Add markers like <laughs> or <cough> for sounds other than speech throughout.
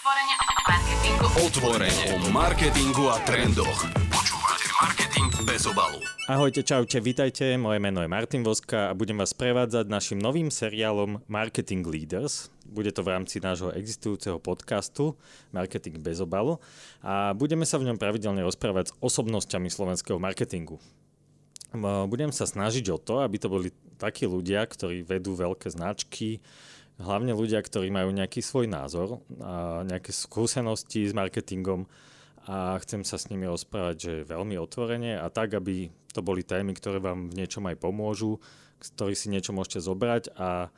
Otvorenie o marketingu. Otvorenie o marketingu a trendoch. Počúvate Marketing bez obalu. Ahojte, čaute, vítajte, moje meno je Martin Voska a budem vás prevádzať našim novým seriálom Marketing Leaders. Bude to v rámci nášho existujúceho podcastu Marketing bez obalu a budeme sa v ňom pravidelne rozprávať s osobnosťami slovenského marketingu. Budem sa snažiť o to, aby to boli takí ľudia, ktorí vedú veľké značky, hlavne ľudia, ktorí majú nejaký svoj názor a nejaké skúsenosti s marketingom a chcem sa s nimi rozprávať, že veľmi otvorene a tak, aby to boli témy, ktoré vám v niečom aj pomôžu, z ktorých si niečo môžete zobrať a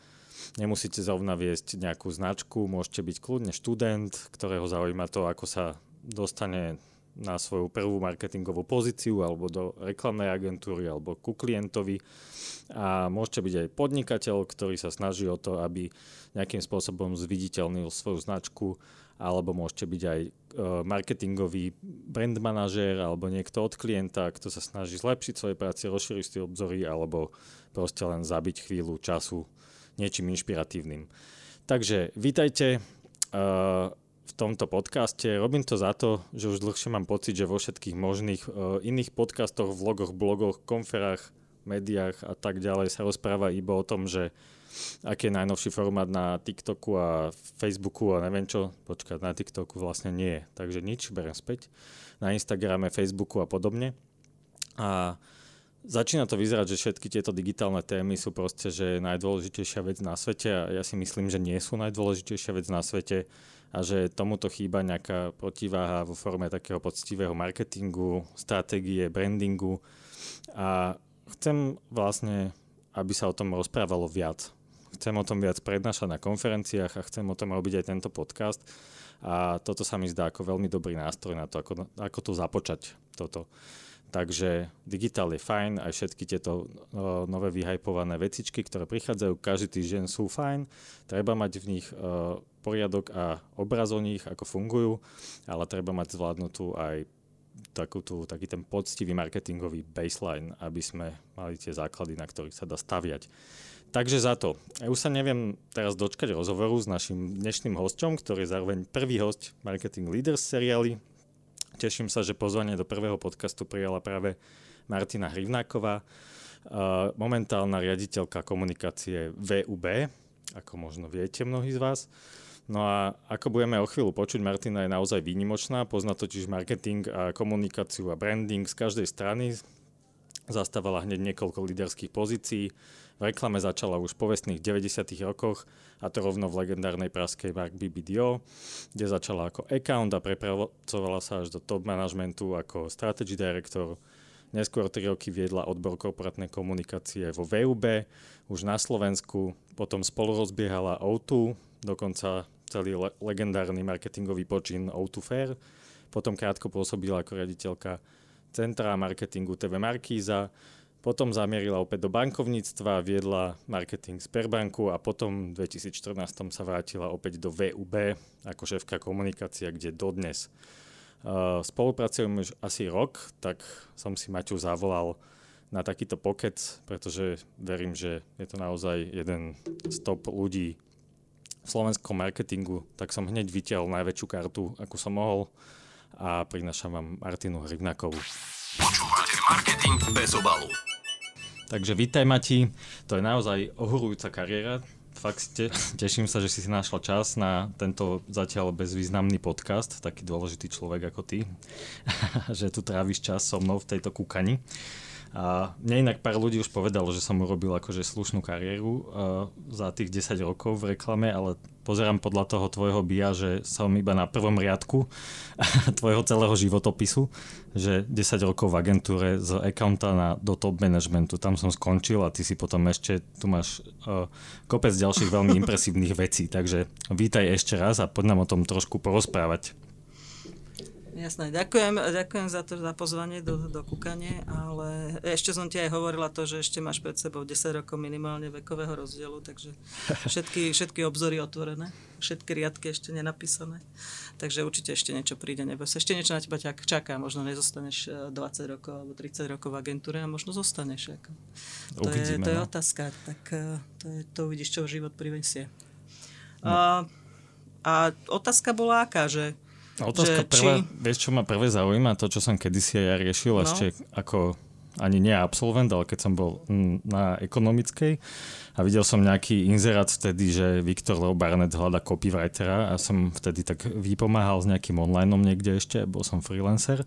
nemusíte zrovna viesť nejakú značku, môžete byť kľudne študent, ktorého zaujíma to, ako sa dostane na svoju prvú marketingovú pozíciu alebo do reklamnej agentúry alebo ku klientovi a môžete byť aj podnikateľ, ktorý sa snaží o to, aby nejakým spôsobom zviditeľnil svoju značku alebo môžete byť aj e, marketingový brand manažér alebo niekto od klienta, kto sa snaží zlepšiť svoje práce, rozšíriť si obzory alebo proste len zabiť chvíľu času niečím inšpiratívnym. Takže vítajte. Uh, v tomto podcaste. Robím to za to, že už dlhšie mám pocit, že vo všetkých možných uh, iných podcastoch, vlogoch, blogoch, konferách, médiách a tak ďalej sa rozpráva iba o tom, že aký je najnovší formát na TikToku a Facebooku a neviem čo. Počkať, na TikToku vlastne nie je. Takže nič, berem späť. Na Instagrame, Facebooku a podobne. A Začína to vyzerať, že všetky tieto digitálne témy sú proste, že najdôležitejšia vec na svete a ja si myslím, že nie sú najdôležitejšia vec na svete a že tomuto chýba nejaká protiváha vo forme takého poctivého marketingu, stratégie, brandingu a chcem vlastne, aby sa o tom rozprávalo viac. Chcem o tom viac prednášať na konferenciách a chcem o tom robiť aj tento podcast a toto sa mi zdá ako veľmi dobrý nástroj na to, ako, ako to započať toto. Takže digitál je fajn, aj všetky tieto nové vyhajpované vecičky, ktoré prichádzajú každý týždeň sú fajn. Treba mať v nich uh, poriadok a obraz o nich, ako fungujú, ale treba mať zvládnutú aj takúto, taký ten poctivý marketingový baseline, aby sme mali tie základy, na ktorých sa dá staviať. Takže za to. Ja už sa neviem teraz dočkať rozhovoru s našim dnešným hosťom, ktorý je zároveň prvý host Marketing Leaders seriály Teším sa, že pozvanie do prvého podcastu prijala práve Martina Hrivnáková, momentálna riaditeľka komunikácie VUB, ako možno viete mnohí z vás. No a ako budeme o chvíľu počuť, Martina je naozaj výnimočná, pozná totiž marketing a komunikáciu a branding z každej strany, zastávala hneď niekoľko líderských pozícií, v reklame začala už v povestných 90. rokoch, a to rovno v legendárnej praskej Mark BBDO, kde začala ako account a prepracovala sa až do top managementu ako strategy director. Neskôr 3 roky viedla odbor korporátnej komunikácie vo VUB, už na Slovensku, potom spolu rozbiehala O2, dokonca celý le- legendárny marketingový počin O2 Fair, potom krátko pôsobila ako riaditeľka Centra marketingu TV Markíza, potom zamierila opäť do bankovníctva, viedla marketing Sperbanku a potom v 2014 sa vrátila opäť do VUB ako šéfka komunikácia, kde dodnes. Uh, spolupracujeme už asi rok, tak som si Maťu zavolal na takýto pokec, pretože verím, že je to naozaj jeden z top ľudí v slovenskom marketingu, tak som hneď vytiahol najväčšiu kartu, akú som mohol a prinašam vám Martinu Hrivnakovú. Počúvate marketing bez obalu. Takže vítaj Mati, to je naozaj ohorujúca kariéra. Fakt te, teším sa, že si si našla čas na tento zatiaľ bezvýznamný podcast, taký dôležitý človek ako ty, <laughs> že tu tráviš čas so mnou v tejto kúkani. A mne inak pár ľudí už povedalo, že som urobil akože slušnú kariéru uh, za tých 10 rokov v reklame, ale pozerám podľa toho tvojho bia, že som iba na prvom riadku <laughs> tvojho celého životopisu, že 10 rokov v agentúre z accounta na, do top managementu, tam som skončil a ty si potom ešte, tu máš uh, kopec ďalších veľmi <laughs> impresívnych vecí, takže vítaj ešte raz a poď nám o tom trošku porozprávať. Jasné, ďakujem, ďakujem za to, za pozvanie do, do kúkanie, ale ešte som ti aj hovorila to, že ešte máš pred sebou 10 rokov minimálne vekového rozdielu, takže všetky, <laughs> všetky obzory otvorené, všetky riadky ešte nenapísané, takže určite ešte niečo príde, nebo sa ešte niečo na teba čaká, možno nezostaneš 20 e, rokov alebo 30 rokov v agentúre a možno zostaneš. Ako. To, Uvidíme, je, to je no. otázka, tak e, to, je, to uvidíš, čo život privesie. No. Uh, A otázka bola aká, že... Otázka že prvá, či... vieš čo ma prvé zaujíma, to čo som kedysi aj ja riešil, no. ešte ako ani nie absolvent, ale keď som bol na ekonomickej a videl som nejaký inzerát vtedy, že Viktor Leo Barnett hľada copywritera a som vtedy tak vypomáhal s nejakým online niekde ešte, bol som freelancer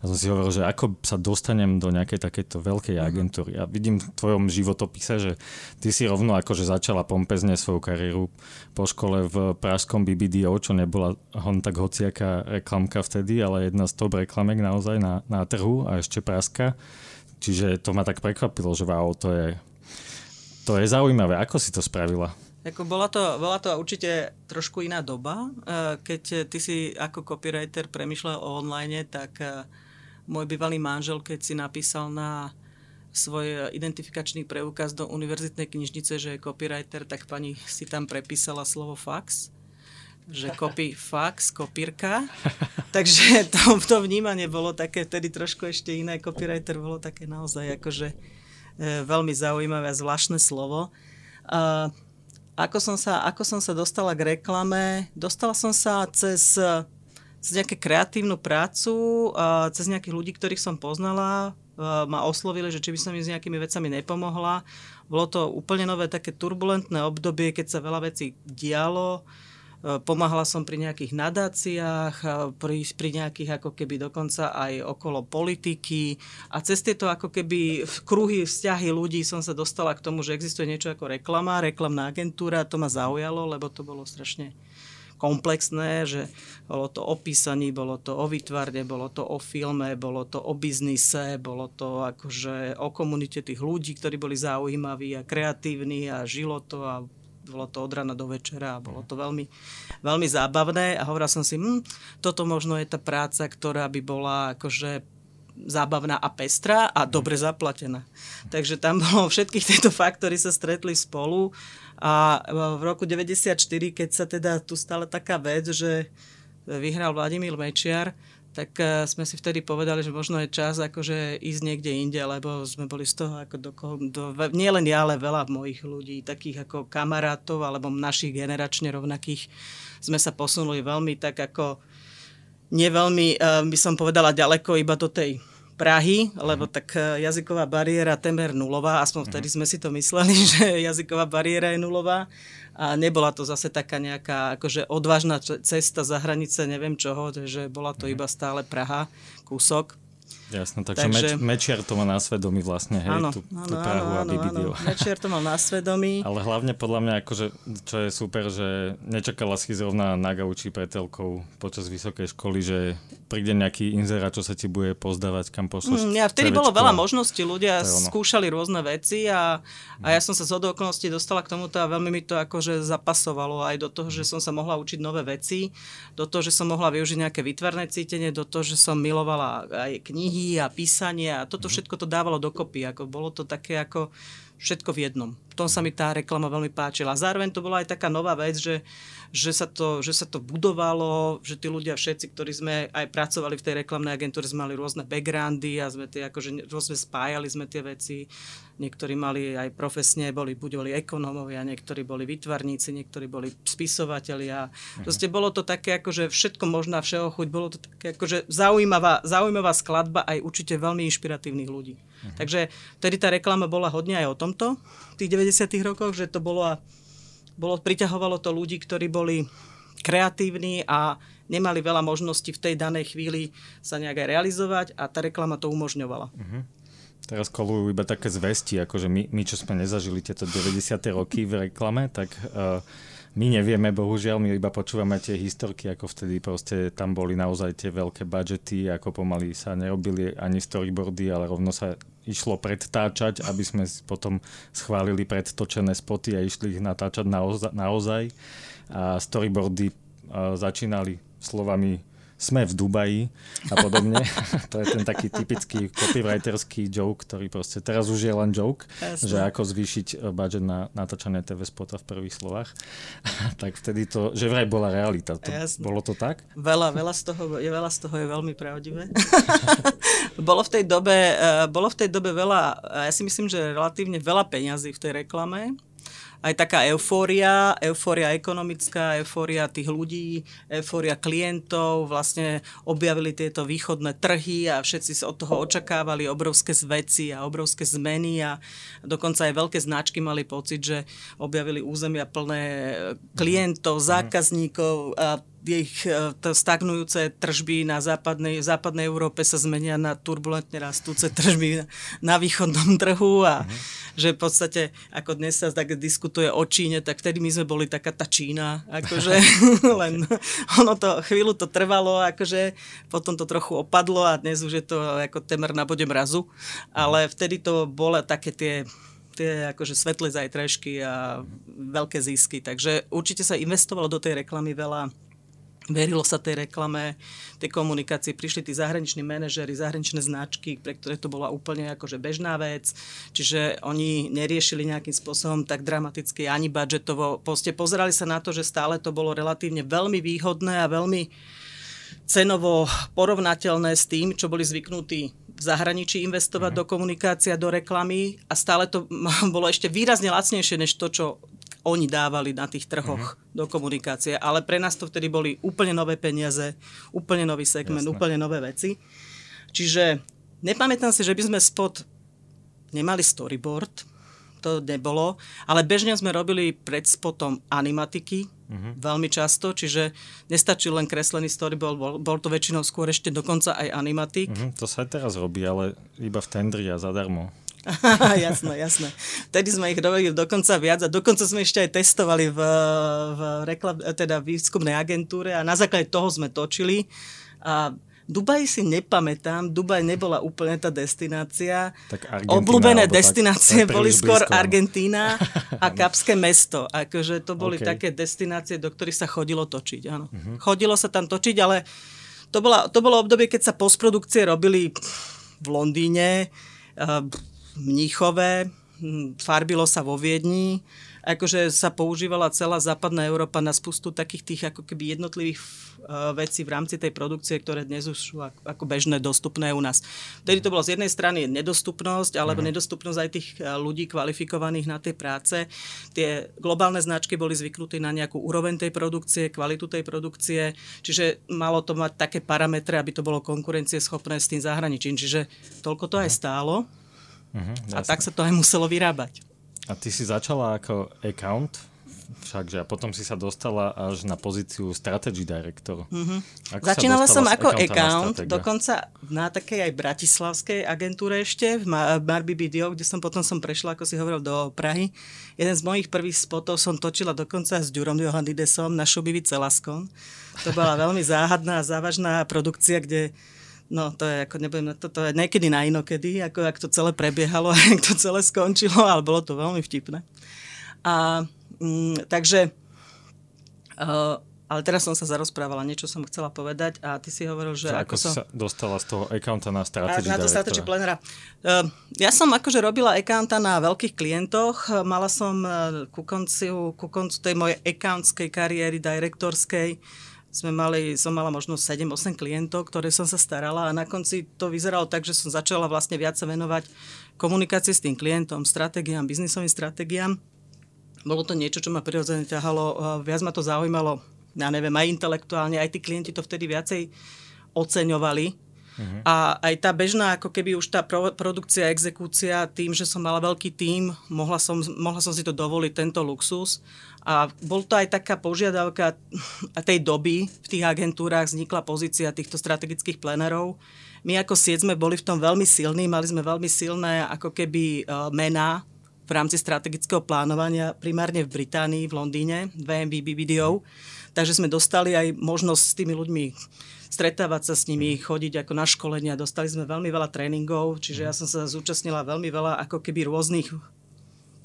a som si hovoril, že ako sa dostanem do nejakej takejto veľkej mhm. agentúry. A vidím v tvojom životopise, že ty si rovno akože začala pompezne svoju kariéru po škole v pražskom BBDO, čo nebola hon tak hociaká reklamka vtedy, ale jedna z top reklamek naozaj na, na trhu a ešte praska. Čiže to ma tak prekvapilo, že wow, to je, to je zaujímavé. Ako si to spravila? Ako bola, to, bola to určite trošku iná doba. E, keď ty si ako copywriter premyšľal o online, tak e, môj bývalý manžel, keď si napísal na svoj identifikačný preukaz do univerzitnej knižnice, že je copywriter, tak pani si tam prepísala slovo fax že kopí fax, kopírka. <laughs> Takže to, to vnímanie bolo také vtedy trošku ešte iné. Copywriter bolo také naozaj akože veľmi zaujímavé a zvláštne slovo. A ako som, sa, ako som sa dostala k reklame? Dostala som sa cez, cez nejakú kreatívnu prácu, cez nejakých ľudí, ktorých som poznala, ma oslovili, že či by som im s nejakými vecami nepomohla. Bolo to úplne nové také turbulentné obdobie, keď sa veľa vecí dialo E, pomáhala som pri nejakých nadáciách, pri, pri nejakých ako keby dokonca aj okolo politiky. A cez tieto ako keby kruhy, vzťahy ľudí som sa dostala k tomu, že existuje niečo ako reklama, reklamná agentúra, to ma zaujalo, lebo to bolo strašne komplexné, že bolo to o písaní, bolo to o výtvarne, bolo to o filme, bolo to o biznise, bolo to akože o komunite tých ľudí, ktorí boli zaujímaví a kreatívni a žilo to a bolo to od rana do večera a bolo to veľmi, veľmi zábavné a hovorila som si, hm, toto možno je tá práca, ktorá by bola akože zábavná a pestrá a dobre zaplatená. Takže tam <laughs> bolo všetkých tieto faktory sa stretli spolu a v roku 94, keď sa teda tu stala taká vec, že vyhral Vladimír Mečiar, tak uh, sme si vtedy povedali, že možno je čas akože ísť niekde inde, lebo sme boli z toho ako do, do nie len ja, ale veľa mojich ľudí, takých ako kamarátov alebo našich generačne rovnakých, sme sa posunuli veľmi tak ako neveľmi, uh, by som povedala, ďaleko iba do tej Prahy, lebo mhm. tak e, jazyková bariéra temer nulová, aspoň vtedy mhm. sme si to mysleli, <laughs> že jazyková bariéra je nulová a nebola to zase taká nejaká akože odvážna cesta za hranice neviem čoho, že bola to mhm. iba stále Praha, kúsok. Jasno, takže, takže Meč, Mečiar to má na svedomí vlastne, hej, áno, tú, tú áno, Prahu áno, a Bibidio. Áno. <laughs> Mečiar to mal na svedomí. Ale hlavne podľa mňa, akože, čo je super, že nečakala si zrovna na gauči pretelkou počas vysokej školy, že príde nejaký inzerát, čo sa ti bude pozdávať, kam pošleš. Mm, ja, vtedy bolo veľa možností, ľudia skúšali rôzne veci a, a ja som sa z okolností dostala k tomuto a veľmi mi to akože zapasovalo aj do toho, že som sa mohla učiť nové veci, do toho, že som mohla využiť nejaké výtvarné cítenie, do toho, že som milovala aj knihy, knihy a písanie a toto mhm. všetko to dávalo dokopy. Ako bolo to také ako všetko v jednom. V tom sa mi tá reklama veľmi páčila. Zároveň to bola aj taká nová vec, že že sa, to, že sa to budovalo, že tí ľudia všetci, ktorí sme aj pracovali v tej reklamnej agentúre, sme mali rôzne backgroundy a sme tie, akože rôzne spájali sme tie veci. Niektorí mali aj profesne, boli, buď boli ekonómovia, niektorí boli vytvarníci, niektorí boli spisovatelia. Mhm. Proste bolo to také, akože všetko možná, všeho chuť, bolo to také, akože zaujímavá, zaujímavá skladba aj určite veľmi inšpiratívnych ľudí. Uh-huh. Takže vtedy tá reklama bola hodne aj o tomto v tých 90 rokoch, že to bolo bolo, priťahovalo to ľudí, ktorí boli kreatívni a nemali veľa možností v tej danej chvíli sa nejak aj realizovať a tá reklama to umožňovala. Uh-huh. Teraz kolujú iba také zvesti, akože my, my čo sme nezažili tieto 90. roky v reklame, tak uh, my nevieme, bohužiaľ, my iba počúvame tie historky, ako vtedy proste tam boli naozaj tie veľké budžety, ako pomaly sa nerobili ani storyboardy, ale rovno sa išlo predtáčať, aby sme potom schválili predtočené spoty a išli ich natáčať naozaj. naozaj. A storyboardy začínali slovami sme v Dubaji a podobne. <laughs> to je ten taký typický copywriterský joke, ktorý proste teraz už je len joke, Jasne. že ako zvýšiť eh, budget na natáčanie TV spota v prvých slovách. <laughs> tak vtedy to, že vraj bola realita. To, bolo to tak? Veľa, veľa z toho je, veľa z toho je veľmi pravdivé. <laughs> bolo, v tej dobe, uh, bolo v tej dobe veľa, ja si myslím, že relatívne veľa peňazí v tej reklame. Aj taká eufória, eufória ekonomická, eufória tých ľudí, eufória klientov, vlastne objavili tieto východné trhy a všetci sa od toho očakávali obrovské zveci a obrovské zmeny a dokonca aj veľké značky mali pocit, že objavili územia plné klientov, zákazníkov a ich e, to stagnujúce tržby na západnej, západnej Európe sa zmenia na turbulentne rastúce tržby na východnom trhu a uh-huh. že v podstate, ako dnes sa tak diskutuje o Číne, tak vtedy my sme boli taká tá Čína, akože <laughs> <laughs> len ono to, chvíľu to trvalo, akože potom to trochu opadlo a dnes už je to ako temer na bode mrazu, ale vtedy to bolo také tie tie akože svetlé zajtrajšky a veľké zisky. Takže určite sa investovalo do tej reklamy veľa Verilo sa tej reklame, tej komunikácii, prišli tí zahraniční manažery, zahraničné značky, pre ktoré to bola úplne akože bežná vec, čiže oni neriešili nejakým spôsobom tak dramaticky ani budžetovo. Proste pozerali sa na to, že stále to bolo relatívne veľmi výhodné a veľmi cenovo porovnateľné s tým, čo boli zvyknutí v zahraničí investovať mm. do komunikácie a do reklamy a stále to <laughs> bolo ešte výrazne lacnejšie než to, čo oni dávali na tých trhoch uh-huh. do komunikácie. Ale pre nás to vtedy boli úplne nové peniaze, úplne nový segment, Jasne. úplne nové veci. Čiže nepamätám si, že by sme spod nemali storyboard, to nebolo, ale bežne sme robili pred spotom animatiky, uh-huh. veľmi často, čiže nestačí len kreslený storyboard, bol, bol to väčšinou skôr ešte dokonca aj animatik. Uh-huh. To sa aj teraz robí, ale iba v tendri a zadarmo. <laughs> jasné, jasné. Vtedy sme ich robili dokonca viac a dokonca sme ešte aj testovali v, v reklam, teda výskumnej agentúre a na základe toho sme točili. A Dubaj si nepamätám, Dubaj nebola úplne tá destinácia. Tak Obľúbené destinácie tak, boli skôr blízko. Argentína <laughs> a Kapské mesto. Akože to boli okay. také destinácie, do ktorých sa chodilo točiť. Áno. Uh-huh. Chodilo sa tam točiť, ale to, bola, to bolo obdobie, keď sa postprodukcie robili v Londýne, Mníchove, hm, farbilo sa vo Viedni, akože sa používala celá západná Európa na spustu takých tých ako keby jednotlivých uh, vecí v rámci tej produkcie, ktoré dnes už sú ako, bežné, dostupné u nás. Vtedy to bolo z jednej strany nedostupnosť, alebo mm. nedostupnosť aj tých uh, ľudí kvalifikovaných na tej práce. Tie globálne značky boli zvyknuté na nejakú úroveň tej produkcie, kvalitu tej produkcie, čiže malo to mať také parametre, aby to bolo konkurencieschopné s tým zahraničím. Čiže toľko to aj mhm. stálo. Uh-huh, a tak sa to aj muselo vyrábať. A ty si začala ako account, všakže a potom si sa dostala až na pozíciu strategy director. Uh-huh. Začínala som ako account, dokonca na takej aj bratislavskej agentúre ešte, v Marby Video, kde som potom som prešla, ako si hovoril, do Prahy. Jeden z mojich prvých spotov som točila dokonca s Ďurom Johannidesom na Šubivi Celaskom. To bola veľmi záhadná a závažná produkcia, kde No, to je ako, nebudem, to, to je niekedy na inokedy, ako ak to celé prebiehalo <laughs> a ak to celé skončilo, ale bolo to veľmi vtipné. A mm, takže, uh, ale teraz som sa zarozprávala, niečo som chcela povedať a ty si hovoril, že... Ako, ako som... sa dostala z toho accounta na strategy Na to strategy planera. Uh, ja som akože robila accounta na veľkých klientoch, mala som uh, ku, konci, ku koncu tej mojej accountskej kariéry, direktorskej, sme mali, som mala možno 7-8 klientov, ktoré som sa starala a na konci to vyzeralo tak, že som začala vlastne viac sa venovať komunikácii s tým klientom, stratégiám, biznisovým stratégiám. Bolo to niečo, čo ma prirodzene ťahalo, viac ma to zaujímalo, ja neviem, aj intelektuálne, aj tí klienti to vtedy viacej oceňovali, Uh-huh. A aj tá bežná, ako keby už tá pro, produkcia, exekúcia, tým, že som mala veľký tím, mohla som, mohla som si to dovoliť, tento luxus. A bol to aj taká požiadavka tej doby, v tých agentúrach vznikla pozícia týchto strategických plenerov. My ako sieť sme boli v tom veľmi silní, mali sme veľmi silné ako keby uh, mená v rámci strategického plánovania, primárne v Británii, v Londýne, VMB Video. Takže sme dostali aj možnosť s tými ľuďmi stretávať sa s nimi, chodiť ako na školenia. Dostali sme veľmi veľa tréningov, čiže ja som sa zúčastnila veľmi veľa ako keby rôznych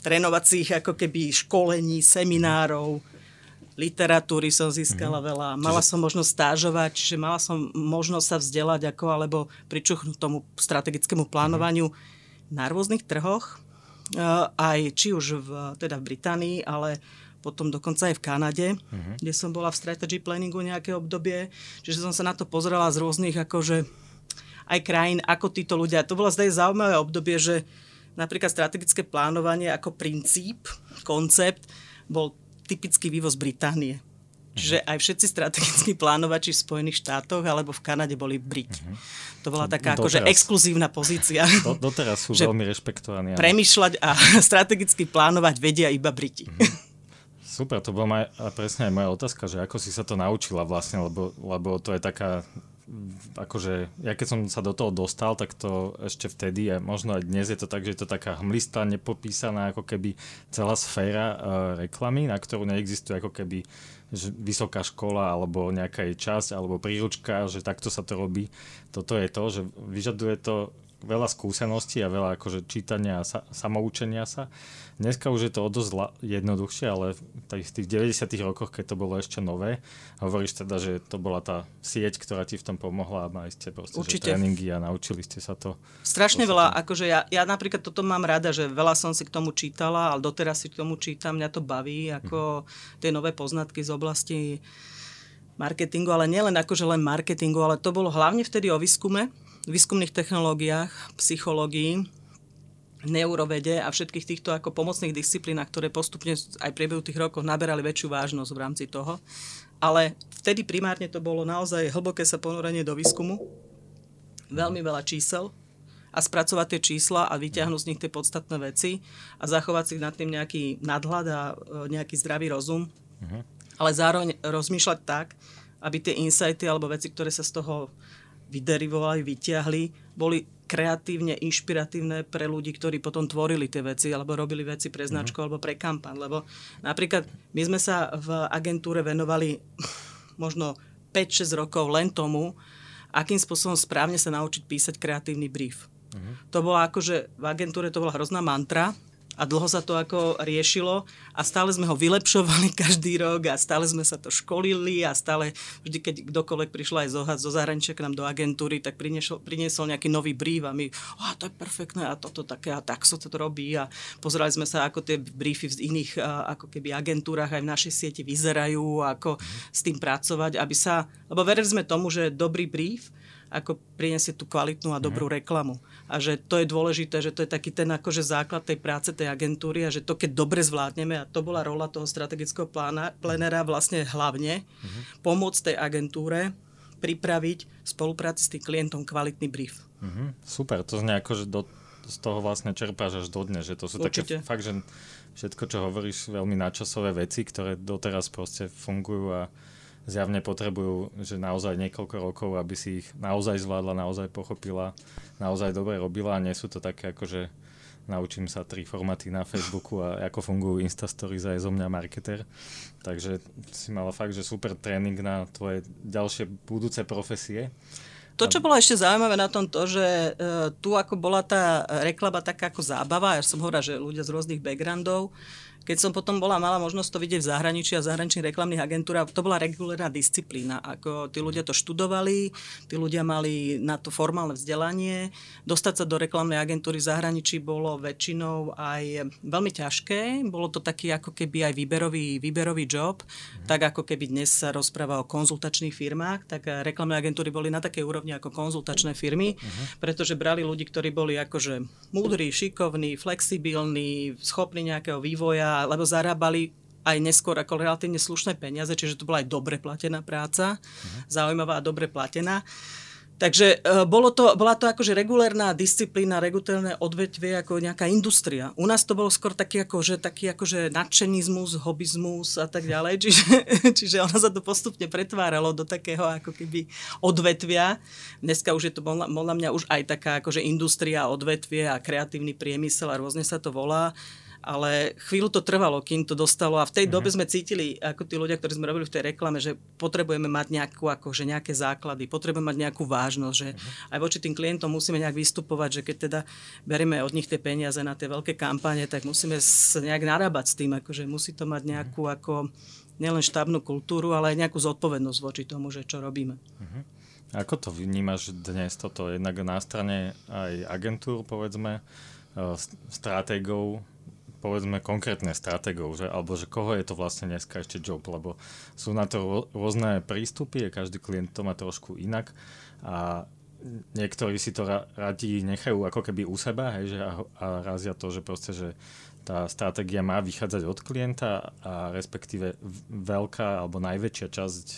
trénovacích ako keby školení, seminárov, literatúry som získala mm. veľa. Mala som možnosť stážovať, čiže mala som možnosť sa vzdelať ako alebo pričuchnúť tomu strategickému plánovaniu mm. na rôznych trhoch, uh, aj či už v, teda v Británii, ale potom dokonca aj v Kanade, uh-huh. kde som bola v strategy planningu nejaké obdobie, čiže som sa na to pozerala z rôznych akože aj krajín, ako títo ľudia. To bolo zdaj zaujímavé obdobie, že napríklad strategické plánovanie ako princíp, koncept, bol typický vývoz Británie. Čiže aj všetci strategickí plánovači v Spojených štátoch alebo v Kanade boli Briti. Uh-huh. To bola taká doteraz, akože exkluzívna pozícia. Do, doteraz sú veľmi rešpektovaní. Premýšľať a <laughs> strategicky plánovať vedia iba Briti. Uh-huh. Super, to bola aj, presne aj moja otázka, že ako si sa to naučila vlastne, lebo, lebo to je taká akože, ja keď som sa do toho dostal, tak to ešte vtedy a možno aj dnes je to tak, že je to taká hmlistá, nepopísaná ako keby celá sféra uh, reklamy, na ktorú neexistuje ako keby vysoká škola alebo nejaká jej časť alebo príručka, že takto sa to robí. Toto je to, že vyžaduje to veľa skúseností a veľa akože čítania a sa, samoučenia sa. Dneska už je to o dosť jednoduchšie, ale v tých 90 rokoch, keď to bolo ešte nové, hovoríš teda, že to bola tá sieť, ktorá ti v tom pomohla a mali ste proste Určite. Že tréningy a naučili ste sa to. Strašne veľa, akože ja, ja napríklad toto mám rada, že veľa som si k tomu čítala, ale doteraz si k tomu čítam, mňa to baví, ako mm. tie nové poznatky z oblasti marketingu, ale nielen akože len marketingu, ale to bolo hlavne vtedy o výskume, výskumných technológiách, psychológii, neurovede a všetkých týchto ako pomocných disciplínach, ktoré postupne aj priebehu tých rokov naberali väčšiu vážnosť v rámci toho. Ale vtedy primárne to bolo naozaj hlboké sa ponorenie do výskumu, veľmi veľa čísel a spracovať tie čísla a vyťahnuť z nich tie podstatné veci a zachovať si nad tým nejaký nadhľad a e, nejaký zdravý rozum. Uh-huh. Ale zároveň rozmýšľať tak, aby tie insighty alebo veci, ktoré sa z toho vyderivovali, vyťahli, boli kreatívne, inšpiratívne pre ľudí, ktorí potom tvorili tie veci alebo robili veci pre značku mm. alebo pre kampan. Lebo napríklad my sme sa v agentúre venovali možno 5-6 rokov len tomu, akým spôsobom správne sa naučiť písať kreatívny brief. Mm. To bola akože, v agentúre to bola hrozná mantra, a dlho sa to ako riešilo a stále sme ho vylepšovali <laughs> každý rok a stále sme sa to školili a stále vždy, keď kdokoľvek prišla aj zo, zo zahraničia k nám do agentúry, tak priniesol, priniesol nejaký nový brief a my, oh, to je perfektné a toto také a tak sa to robí a pozerali sme sa, ako tie briefy v iných ako keby agentúrach aj v našej sieti vyzerajú, ako s tým pracovať, aby sa, lebo verili sme tomu, že dobrý brief ako priniesie tú kvalitnú a dobrú mm. reklamu. A že to je dôležité, že to je taký ten akože základ tej práce tej agentúry a že to keď dobre zvládneme, a to bola rola toho strategického plána, plenera vlastne hlavne, mm. pomôcť tej agentúre pripraviť v spolupráci s tým klientom kvalitný brief. Mm-hmm. Super, to znie ako, že do, z toho vlastne čerpáš až do dne, že to sú Určite. také fakt, že všetko, čo hovoríš, veľmi náčasové veci, ktoré doteraz proste fungujú a zjavne potrebujú že naozaj niekoľko rokov, aby si ich naozaj zvládla, naozaj pochopila, naozaj dobre robila a nie sú to také ako, že naučím sa tri formáty na Facebooku a ako fungujú Instastories aj zo mňa marketer. Takže si mala fakt, že super tréning na tvoje ďalšie budúce profesie. To, čo bolo ešte zaujímavé na tom to, že uh, tu ako bola tá reklama taká ako zábava, ja som hovorila, že ľudia z rôznych backgroundov, keď som potom bola mala možnosť to vidieť v zahraničí a zahraničných reklamných agentúrach, to bola regulárna disciplína. Ako tí ľudia to študovali, tí ľudia mali na to formálne vzdelanie. Dostať sa do reklamnej agentúry v zahraničí bolo väčšinou aj veľmi ťažké. Bolo to taký ako keby aj výberový, výberový job. Tak ako keby dnes sa rozpráva o konzultačných firmách, tak reklamné agentúry boli na takej úrovni ako konzultačné firmy, mm. pretože brali ľudí, ktorí boli akože múdri, šikovní, flexibilní, schopní nejakého vývoja lebo zarábali aj neskôr ako relatívne slušné peniaze, čiže to bola aj dobre platená práca, uh-huh. zaujímavá a dobre platená. Takže e, bolo to, bola to akože regulárna disciplína, regulárne odvetvie ako nejaká industria. U nás to bolo skôr taký akože, taký akože nadšenizmus, hobizmus a tak ďalej. Čiže, <laughs> čiže ono sa to postupne pretváralo do takého ako keby odvetvia. Dneska už je to na mňa už aj taká akože industria, odvetvie a kreatívny priemysel a rôzne sa to volá ale chvíľu to trvalo, kým to dostalo a v tej mm-hmm. dobe sme cítili, ako tí ľudia, ktorí sme robili v tej reklame, že potrebujeme mať nejakú, akože nejaké základy, potrebujeme mať nejakú vážnosť, že mm-hmm. aj voči tým klientom musíme nejak vystupovať, že keď teda berieme od nich tie peniaze na tie veľké kampane, tak musíme sa nejak narábať s tým, akože musí to mať nejakú mm-hmm. ako nielen štábnu kultúru, ale aj nejakú zodpovednosť voči tomu, že čo robíme. Mm-hmm. Ako to vnímaš dnes toto? Jednak na strane aj agentúr, povedzme, eh, stratégov povedzme konkrétne stratégov, že, alebo že koho je to vlastne dneska ešte job, lebo sú na to rôzne prístupy, každý klient to má trošku inak a niektorí si to ra- radi nechajú ako keby u seba, hej, že a, a razia to, že proste, že tá stratégia má vychádzať od klienta a respektíve veľká alebo najväčšia časť e,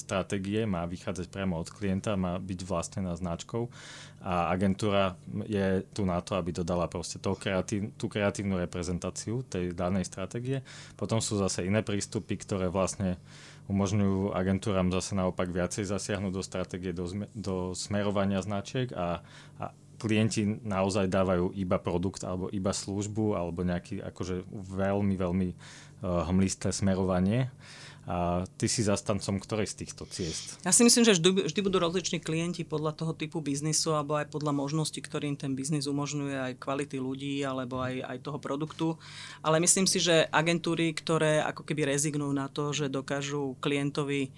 stratégie má vychádzať priamo od klienta, má byť vlastnená značkou a agentúra je tu na to, aby dodala proste tú, kreatív, tú kreatívnu reprezentáciu tej danej stratégie. Potom sú zase iné prístupy, ktoré vlastne umožňujú agentúram zase naopak viacej zasiahnuť do stratégie, do, do smerovania značiek a, a klienti naozaj dávajú iba produkt alebo iba službu alebo nejaký akože veľmi, veľmi uh, hmlisté smerovanie. A ty si zastancom ktorej z týchto ciest? Ja si myslím, že vždy, vždy budú rozliční klienti podľa toho typu biznisu alebo aj podľa možností, ktorým ten biznis umožňuje aj kvality ľudí alebo aj, aj toho produktu. Ale myslím si, že agentúry, ktoré ako keby rezignujú na to, že dokážu klientovi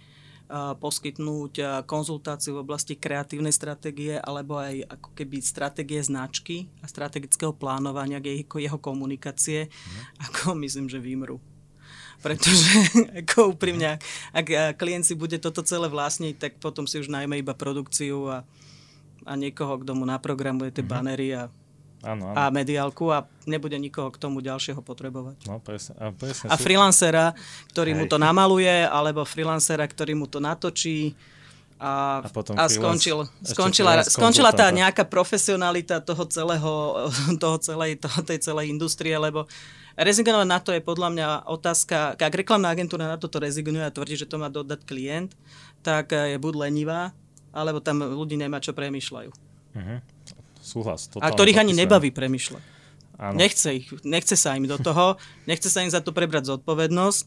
poskytnúť konzultáciu v oblasti kreatívnej stratégie alebo aj ako keby stratégie značky a strategického plánovania jeho, jeho komunikácie, mm. ako <laughs> myslím, že vymru pretože <laughs> ako úprimne, ak klient si bude toto celé vlastniť, tak potom si už najmä iba produkciu a, a niekoho, kto mu naprogramuje tie mm-hmm. banery a Áno, áno. a mediálku a nebude nikoho k tomu ďalšieho potrebovať. No, presne, a, presne a freelancera, ktorý Hej. mu to namaluje, alebo freelancera, ktorý mu to natočí a, a, potom a skončil, skončila, skončila tá nejaká profesionalita toho celého, <laughs> toho celej, toho, tej celej industrie, lebo Rezignovať na to je podľa mňa otázka, ak reklamná agentúra na toto rezignuje a tvrdí, že to má dodať klient, tak je buď lenivá, alebo tam ľudí nemá čo premýšľajú. Uh-huh. Súhlas. A ktorých ani nebaví premýšľať. Nechce, ich, nechce sa im do toho, <laughs> nechce sa im za to prebrať zodpovednosť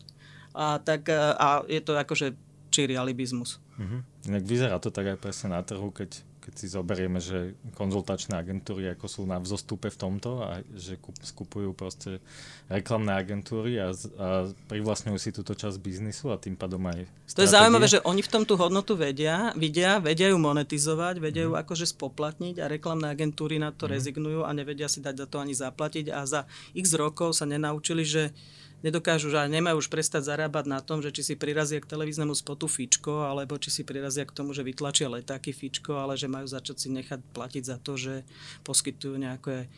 a, tak, a je to akože číri alibizmus. Uh-huh. Inak vyzerá to tak aj presne na trhu, keď keď si zoberieme, že konzultačné agentúry ako sú na vzostupe v tomto a že skupujú proste reklamné agentúry a, a privlastňujú si túto časť biznisu a tým pádom aj stratégie. To je zaujímavé, že oni v tom tú hodnotu vedia, vidia, vedia ju monetizovať, vedia ju mm. akože spoplatniť a reklamné agentúry na to mm. rezignujú a nevedia si dať za to ani zaplatiť a za x rokov sa nenaučili, že nedokážu, že nemajú už prestať zarábať na tom, že či si prirazia k televíznemu spotu fičko, alebo či si prirazia k tomu, že vytlačia letáky fičko, ale že majú začať si nechať platiť za to, že poskytujú nejaké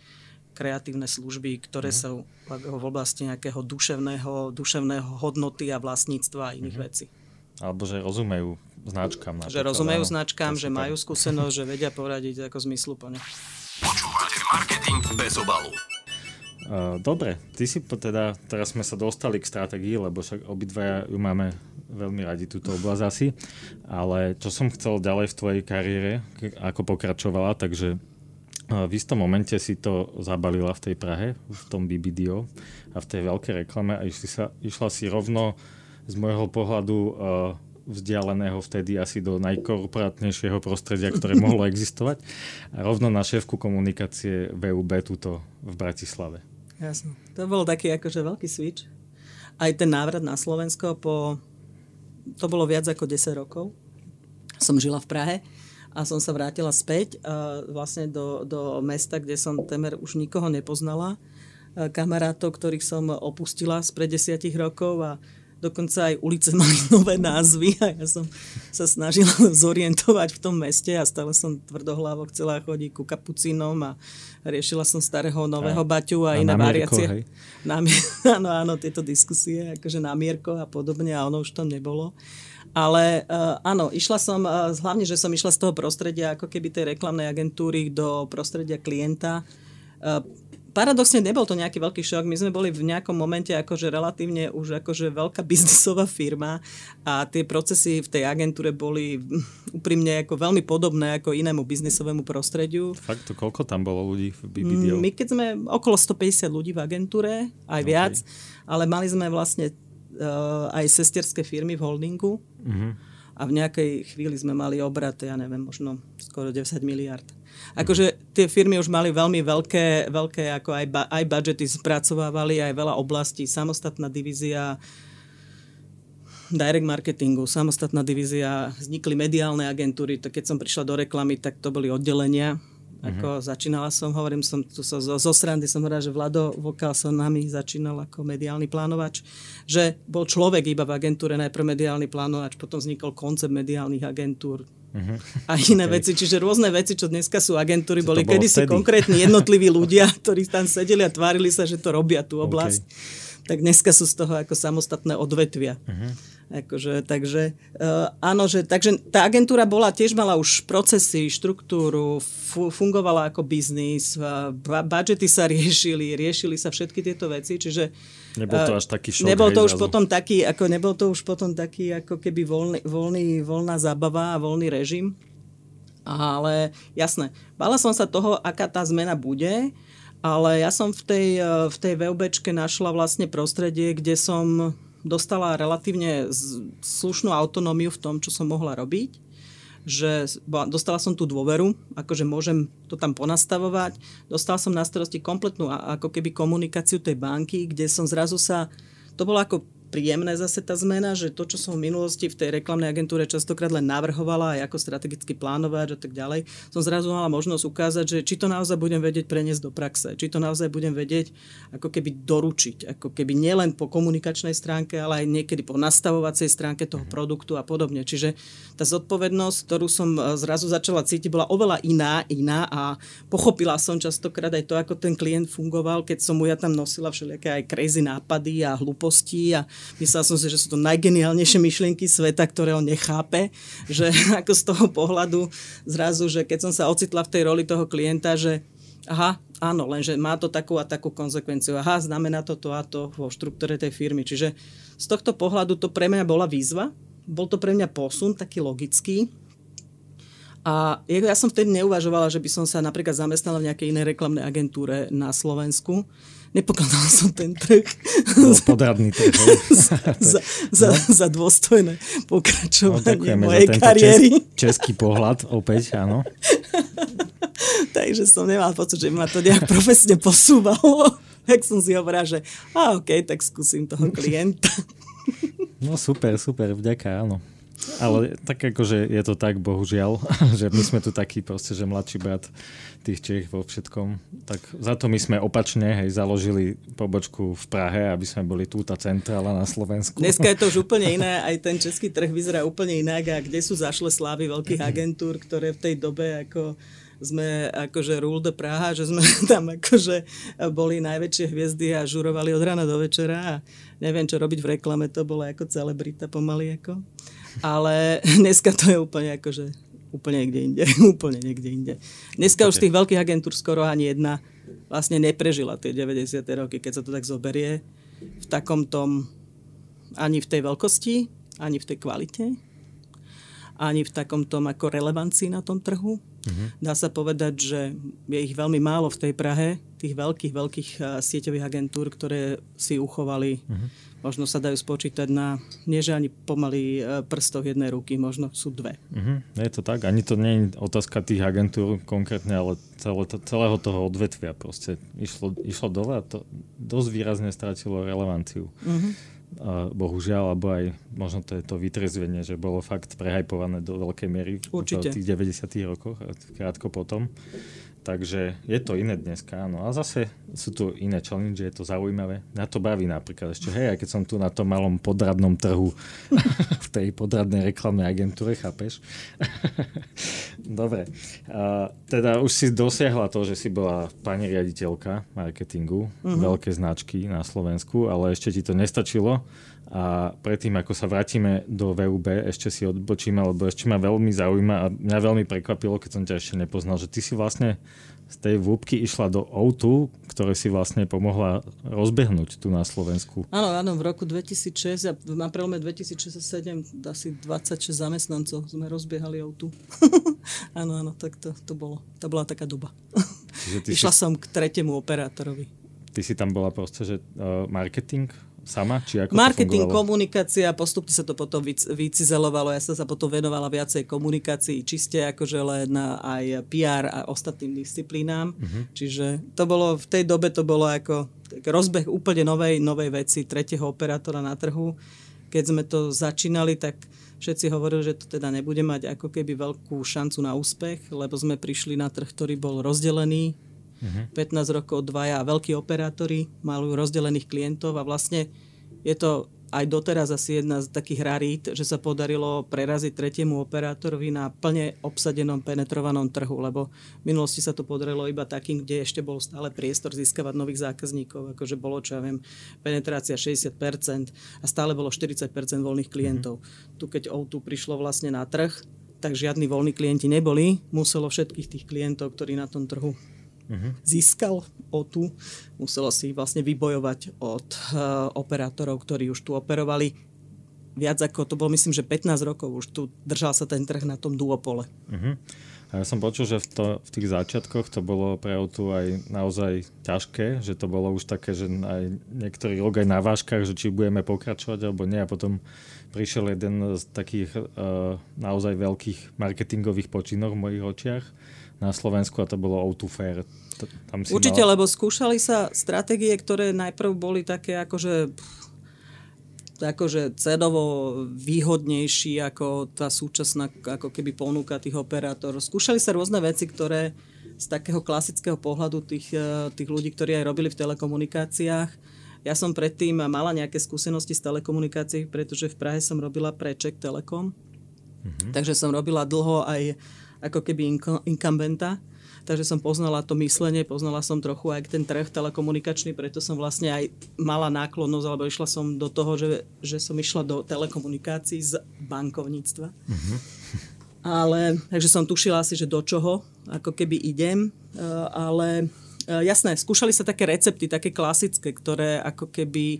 kreatívne služby, ktoré mm. sú v oblasti nejakého duševného, duševného hodnoty a vlastníctva a iných mm. vecí. Alebo že rozumejú značkám. Že rozumejú áno, značkám, že majú skúsenosť, že vedia poradiť ako zmysluplne. Počúvate marketing bez obalu. Dobre, ty si teda, teraz sme sa dostali k stratégii, lebo však obidvaja ju máme veľmi radi túto oblasť asi, ale čo som chcel ďalej v tvojej kariére, ako pokračovala, takže v istom momente si to zabalila v tej Prahe, v tom BBDO a v tej veľkej reklame a išli sa, išla si rovno z môjho pohľadu vzdialeného vtedy asi do najkorporátnejšieho prostredia, ktoré mohlo existovať a rovno na šéfku komunikácie VUB tuto v Bratislave. Jasno. To bol taký akože veľký switch. Aj ten návrat na Slovensko po... To bolo viac ako 10 rokov. Som žila v Prahe a som sa vrátila späť a vlastne do, do mesta, kde som temer už nikoho nepoznala. Kamarátov, ktorých som opustila spred desiatich rokov a dokonca aj ulice <laughs> mali nové názvy a ja som sa snažila <laughs> zorientovať v tom meste a stále som tvrdohlavo chcela chodiť ku kapucínom a riešila som starého nového a, Baťu a, a iné variácie. <laughs> áno, áno, tieto diskusie, akože na Mierko a podobne a ono už to nebolo. Ale uh, áno, išla som, uh, hlavne, že som išla z toho prostredia, ako keby tej reklamnej agentúry do prostredia klienta. Uh, paradoxne nebol to nejaký veľký šok. My sme boli v nejakom momente akože relatívne už akože veľká biznisová firma a tie procesy v tej agentúre boli <laughs> úprimne ako veľmi podobné ako inému biznisovému prostrediu. Fakt, to koľko tam bolo ľudí v BBDO? My keď sme okolo 150 ľudí v agentúre, aj okay. viac, ale mali sme vlastne uh, aj sesterské firmy v holdingu. Uh-huh. A v nejakej chvíli sme mali obrat, ja neviem, možno skoro 10 miliard. Akože tie firmy už mali veľmi veľké, veľké ako aj, aj budžety spracovávali, aj veľa oblastí, samostatná divízia direct marketingu, samostatná divízia, vznikli mediálne agentúry, to keď som prišla do reklamy, tak to boli oddelenia. Ako uh-huh. začínala som, hovorím som, tu sa zo, zo srandy som hovorila, že Vlado Vokal som nami začínal ako mediálny plánovač, že bol človek iba v agentúre, najprv mediálny plánovač, potom vznikol koncept mediálnych agentúr, uh-huh. a iné okay. veci. Čiže rôzne veci, čo dneska sú agentúry, čo boli kedysi konkrétni jednotliví <laughs> ľudia, ktorí tam sedeli a tvárili sa, že to robia tú oblasť. Okay tak dneska sú z toho ako samostatné odvetvia. Uh-huh. Akože, takže, uh, áno, že, takže tá agentúra bola, tiež mala už procesy, štruktúru, fu- fungovala ako biznis, uh, budžety sa <laughs> riešili, riešili sa všetky tieto veci, čiže Nebol to až taký šok. Nebol to hej, už zrazu. potom taký, ako nebol to už potom taký, ako keby voľný, voľný, voľná zábava a voľný režim. Ale jasné, bála som sa toho, aká tá zmena bude ale ja som v tej, v tej VOBčke našla vlastne prostredie, kde som dostala relatívne slušnú autonómiu v tom, čo som mohla robiť že dostala som tú dôveru, akože môžem to tam ponastavovať. Dostala som na starosti kompletnú ako keby komunikáciu tej banky, kde som zrazu sa, to bolo ako príjemné zase tá zmena, že to, čo som v minulosti v tej reklamnej agentúre častokrát len navrhovala aj ako strategicky plánovať a tak ďalej, som zrazu mala možnosť ukázať, že či to naozaj budem vedieť preniesť do praxe, či to naozaj budem vedieť ako keby doručiť, ako keby nielen po komunikačnej stránke, ale aj niekedy po nastavovacej stránke toho mhm. produktu a podobne. Čiže tá zodpovednosť, ktorú som e, zrazu začala cítiť, bola oveľa iná, iná a pochopila som častokrát aj to, ako ten klient fungoval, keď som mu ja tam nosila všelijaké aj crazy nápady a hlúposti a Myslela som si, že sú to najgeniálnejšie myšlienky sveta, ktoré on nechápe, že <laughs> ako z toho pohľadu zrazu, že keď som sa ocitla v tej roli toho klienta, že aha, áno, lenže má to takú a takú konsekvenciu. Aha, znamená to to a to vo štruktúre tej firmy. Čiže z tohto pohľadu to pre mňa bola výzva, bol to pre mňa posun, taký logický, a ja som vtedy neuvažovala, že by som sa napríklad zamestnala v nejakej inej reklamnej agentúre na Slovensku nepokladala som ten trh. podradný trh. <laughs> za, za, no. za dôstojné pokračovanie no, mojej kariéry. Čes, český pohľad, opäť, áno. <laughs> Takže som nemal pocit, že ma to nejak profesne posúvalo. <laughs> Tak som si hovorila, že a OK, tak skúsim toho klienta. No super, super, vďaka, áno. Ale tak akože je to tak, bohužiaľ, <laughs> že my sme tu takí proste, že mladší brat tých Čech vo všetkom. Tak za to my sme opačne hej, založili pobočku v Prahe, aby sme boli tu tá centrála na Slovensku. Dneska je to už úplne <laughs> iné, aj ten český trh vyzerá úplne inak a kde sú zašle slávy veľkých <clears throat> agentúr, ktoré v tej dobe ako sme akože rule de Praha, že sme <laughs> tam akože boli najväčšie hviezdy a žurovali od rána do večera a neviem, čo robiť v reklame, to bolo ako celebrita pomaly ako. Ale <laughs> dneska to je úplne akože úplne niekde inde. <laughs> úplne niekde inde. Dneska už z tých veľkých agentúr skoro ani jedna vlastne neprežila tie 90. roky, keď sa to tak zoberie v takom tom ani v tej veľkosti, ani v tej kvalite, ani v takom tom ako relevancii na tom trhu. Uh-huh. Dá sa povedať, že je ich veľmi málo v tej Prahe, tých veľkých, veľkých sieťových agentúr, ktoré si uchovali uh-huh možno sa dajú spočítať na, nie že ani pomaly e, prstoch jednej ruky, možno sú dve. Uh-huh. Je to tak, ani to nie je otázka tých agentúr konkrétne, ale celé, celého toho odvetvia proste išlo, išlo dole a to dosť výrazne stratilo relevanciu. Uh-huh. Bohužiaľ, alebo aj možno to je to vytrezvenie, že bolo fakt prehajpované do veľkej miery Určite. v tých 90 rokoch, krátko potom. Takže je to iné dneska, áno. A zase sú tu iné challenge, je to zaujímavé. Na to baví napríklad ešte, hej, keď som tu na tom malom podradnom trhu <laughs> v tej podradnej reklamnej agentúre, chápeš? <laughs> Dobre. A, teda už si dosiahla to, že si bola pani riaditeľka marketingu, uh-huh. veľké značky na Slovensku, ale ešte ti to nestačilo a predtým, ako sa vrátime do VUB, ešte si odbočíme, lebo ešte ma veľmi zaujíma a mňa veľmi prekvapilo, keď som ťa ešte nepoznal, že ty si vlastne z tej vúbky išla do O2, ktoré si vlastne pomohla rozbehnúť tu na Slovensku. Áno, áno, v roku 2006 a na prelome 2006-2007 asi 26 zamestnancov sme rozbiehali O2. <laughs> áno, áno, tak to, to bolo. To bola taká doba. <laughs> Išla si... som k tretiemu operátorovi. Ty si tam bola proste, že uh, marketing sama? Či ako Marketing, komunikácia, postupne sa to potom vycizelovalo. Ja som sa potom venovala viacej komunikácii, čiste akože len aj PR a ostatným disciplínám. Uh-huh. Čiže to bolo, v tej dobe to bolo ako rozbeh úplne novej, novej veci, tretieho operátora na trhu. Keď sme to začínali, tak všetci hovorili, že to teda nebude mať ako keby veľkú šancu na úspech, lebo sme prišli na trh, ktorý bol rozdelený Mhm. 15 rokov dvaja veľkí operátori, majú rozdelených klientov a vlastne je to aj doteraz asi jedna z takých rarít, že sa podarilo preraziť tretiemu operátorovi na plne obsadenom, penetrovanom trhu, lebo v minulosti sa to podarilo iba takým, kde ešte bol stále priestor získavať nových zákazníkov, akože bolo, čo ja viem, penetrácia 60% a stále bolo 40% voľných klientov. Mm-hmm. Tu keď O2 prišlo vlastne na trh, tak žiadni voľní klienti neboli, muselo všetkých tých klientov, ktorí na tom trhu uh-huh. získal tu, muselo si vlastne vybojovať od uh, operátorov, ktorí už tu operovali. Viac ako to bolo, myslím, že 15 rokov už tu držal sa ten trh na tom duopole. Uh-huh. A ja som počul, že v, to, v tých začiatkoch to bolo pre autu aj naozaj ťažké, že to bolo už také, že aj niektorý rok aj na váškach, že či budeme pokračovať alebo nie. A potom prišiel jeden z takých uh, naozaj veľkých marketingových počinov v mojich očiach na Slovensku a to bolo O2 Fair. Tam si Určite, mal... lebo skúšali sa stratégie, ktoré najprv boli také akože akože cenovo výhodnejší ako tá súčasná ako keby ponuka tých operátorov. Skúšali sa rôzne veci, ktoré z takého klasického pohľadu tých, eh, tých ľudí, ktorí aj robili v telekomunikáciách. Ja som predtým mala nejaké skúsenosti s telekomunikácií, pretože v Prahe som robila pre Czech Telekom. Mm-hmm. Takže som robila dlho aj ako keby inkumbenta. Takže som poznala to myslenie, poznala som trochu aj ten trh telekomunikačný, preto som vlastne aj mala náklonnosť, alebo išla som do toho, že, že som išla do telekomunikácií z bankovníctva. Uh-huh. Ale, takže som tušila asi, že do čoho, ako keby idem, e, ale e, jasné, skúšali sa také recepty, také klasické, ktoré ako keby e,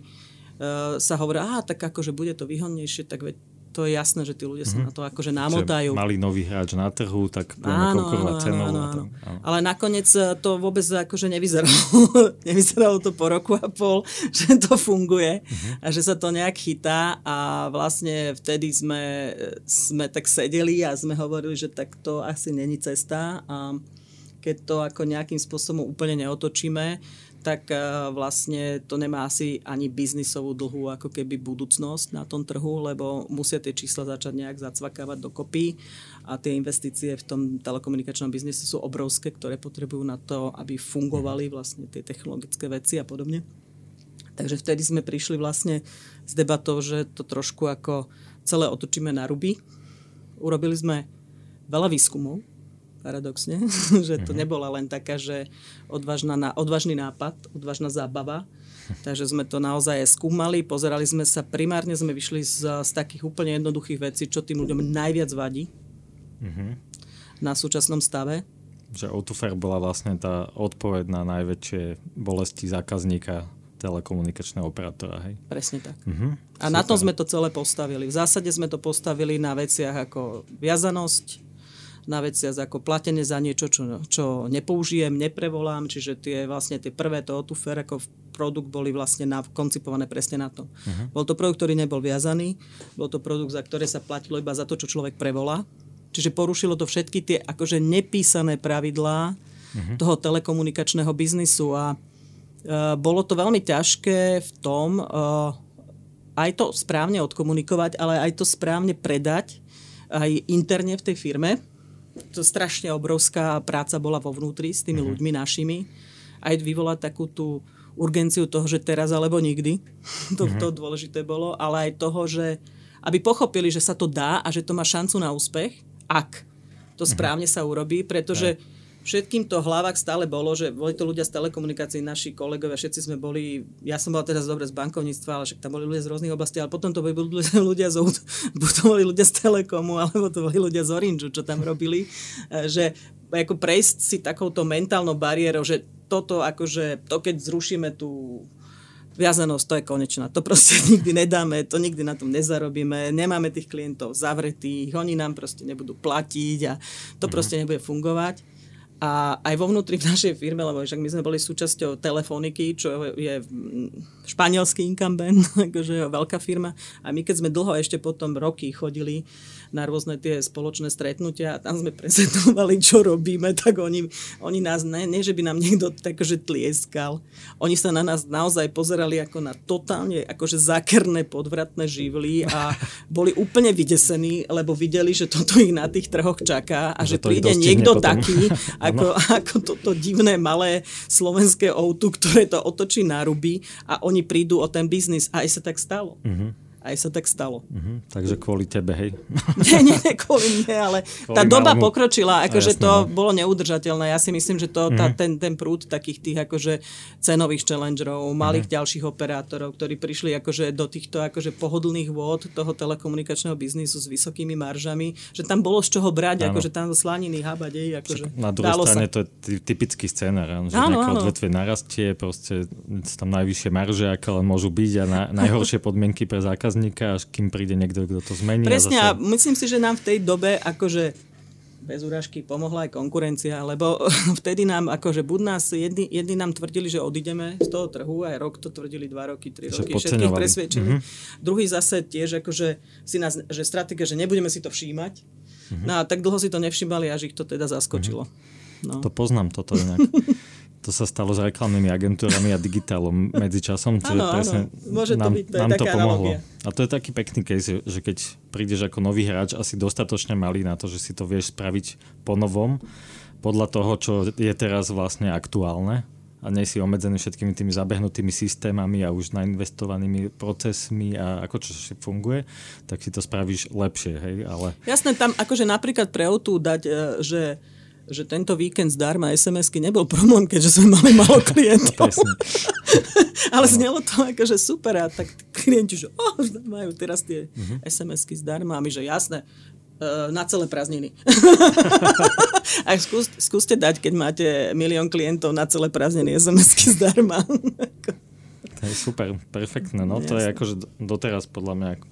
sa hovorí, aha, tak akože bude to výhodnejšie, tak veď to je jasné, že tí ľudia sa mm-hmm. na to akože namotajú. Že mali nový hráč na trhu, tak budeme konkurovať cenou. Áno, áno. áno. Ale nakoniec e, to vôbec akože nevyzeralo. <laughs> nevyzeralo to po roku a pol, <laughs> že to funguje mm-hmm. a že sa to nejak chytá a vlastne vtedy sme, sme tak sedeli a sme hovorili, že tak to asi není cesta a keď to ako nejakým spôsobom úplne neotočíme, tak e, vlastne to nemá asi ani biznisovú dlhú ako keby budúcnosť na tom trhu, lebo musia tie čísla začať nejak zacvakávať dokopy a tie investície v tom telekomunikačnom biznise sú obrovské, ktoré potrebujú na to, aby fungovali vlastne tie technologické veci a podobne. Takže vtedy sme prišli vlastne s debatou, že to trošku ako celé otočíme na ruby. Urobili sme veľa výskumov, paradoxne, <laughs> že to mhm. nebola len taká, že odvážna, odvážny nápad, odvážna zábava. <laughs> Takže sme to naozaj skúmali, pozerali sme sa, primárne sme vyšli z, z takých úplne jednoduchých vecí, čo tým ľuďom najviac vadí mm-hmm. na súčasnom stave. Že Autofair bola vlastne tá odpoveď na najväčšie bolesti zákazníka telekomunikačného operátora, hej? Presne tak. Uh-huh. A Super. na tom sme to celé postavili. V zásade sme to postavili na veciach ako viazanosť, na veciach ako platenie za niečo, čo, čo nepoužijem, neprevolám, čiže tie vlastne tie prvé to otufer ako produkt boli vlastne na, koncipované presne na to. Uh-huh. Bol to produkt, ktorý nebol viazaný, bol to produkt, za ktoré sa platilo iba za to, čo človek prevolá. Čiže porušilo to všetky tie akože nepísané pravidlá uh-huh. toho telekomunikačného biznisu a uh, bolo to veľmi ťažké v tom uh, aj to správne odkomunikovať, ale aj to správne predať aj interne v tej firme, to strašne obrovská práca bola vo vnútri s tými mm-hmm. ľuďmi našimi. Aj vyvolať takú tú urgenciu toho, že teraz alebo nikdy. <laughs> to, mm-hmm. to dôležité bolo. Ale aj toho, že aby pochopili, že sa to dá a že to má šancu na úspech, ak to mhm. správne sa urobí, pretože všetkým to hlavách stále bolo, že boli to ľudia z telekomunikácií, naši kolegovia, všetci sme boli, ja som bola teraz dobre z bankovníctva, ale však tam boli ľudia z rôznych oblastí, ale potom to boli ľudia z, <laughs> buď to boli ľudia z Telekomu, alebo to boli ľudia z Orange, čo tam robili, e, že ako prejsť si takouto mentálnou bariérou, že toto akože, to keď zrušíme tú viazanosť, to je konečná. To proste <laughs> nikdy nedáme, to nikdy na tom nezarobíme, nemáme tých klientov zavretých, oni nám proste nebudú platiť a to mhm. proste nebude fungovať. A aj vo vnútri v našej firme, lebo však my sme boli súčasťou Telefoniky, čo je španielský incumbent, <laughs> akože veľká firma. A my keď sme dlho ešte potom roky chodili na rôzne tie spoločné stretnutia a tam sme prezentovali, čo robíme, tak oni, oni nás, ne, nie že by nám niekto takže tlieskal, oni sa na nás naozaj pozerali ako na totálne akože zákerné podvratné živly a boli úplne vydesení, lebo videli, že toto ich na tých trhoch čaká a že, že príde niekto potom. taký, <laughs> ako, <laughs> ako toto divné malé slovenské outu, ktoré to otočí na ruby a oni prídu o ten biznis a aj sa tak stalo. Mm-hmm. Aj sa tak stalo. Uh-huh. Takže kvôli tebe, hej? <laughs> nie, nie, kvôli mne, ale <laughs> kvôli tá doba malému... pokročila, akože to no. bolo neudržateľné. Ja si myslím, že to, uh-huh. tá, ten, ten prúd takých tých akože cenových challengerov, malých uh-huh. ďalších operátorov, ktorí prišli akože do týchto akože pohodlných vôd toho telekomunikačného biznisu s vysokými maržami, že tam bolo z čoho brať, ano. akože tam slaniny habať, akože Na druhej strane sa. to je typický scénar, že áno, nejaké odvetvie narastie, proste tam najvyššie marže, aké len môžu byť a na, najhoršie podmienky pre zákazníka, až kým príde niekto, kto to zmení. Presne a, zase... a myslím si, že nám v tej dobe akože bez úražky pomohla aj konkurencia, lebo <laughs> vtedy nám, akože buď nás, jedni, jedni nám tvrdili, že odídeme z toho trhu, aj rok to tvrdili, dva roky, tri roky, všetkých presvedčili. Mm-hmm. Druhý zase tiež, akože si nás, že stratégia, že nebudeme si to všímať. Mm-hmm. No a tak dlho si to nevšímali, až ich to teda zaskočilo. Mm-hmm. No. To poznám toto inak. <laughs> To sa stalo s reklamnými agentúrami a digitálom medzičasom. Áno, presne áno. Môže to nám, byť, to nám to pomohlo. Analogia. A to je taký pekný case, že keď prídeš ako nový hráč, asi dostatočne malý na to, že si to vieš spraviť po novom, podľa toho, čo je teraz vlastne aktuálne a nie si obmedzený všetkými tými zabehnutými systémami a už nainvestovanými procesmi a ako čo funguje, tak si to spravíš lepšie, hej, ale... Jasné, tam akože napríklad pre o dať, e, že že tento víkend zdarma SMS-ky nebol problém, keďže sme mali málo <laughs> klientov. <laughs> Ale znelo to akože super a tak klienti, že oh, majú teraz tie uh-huh. SMS-ky zdarma a my, že jasné, e, na celé prázdniny. <laughs> a skús, skúste dať, keď máte milión klientov na celé prázdniny SMS-ky zdarma. to je super, perfektné. No, to je akože doteraz podľa mňa ako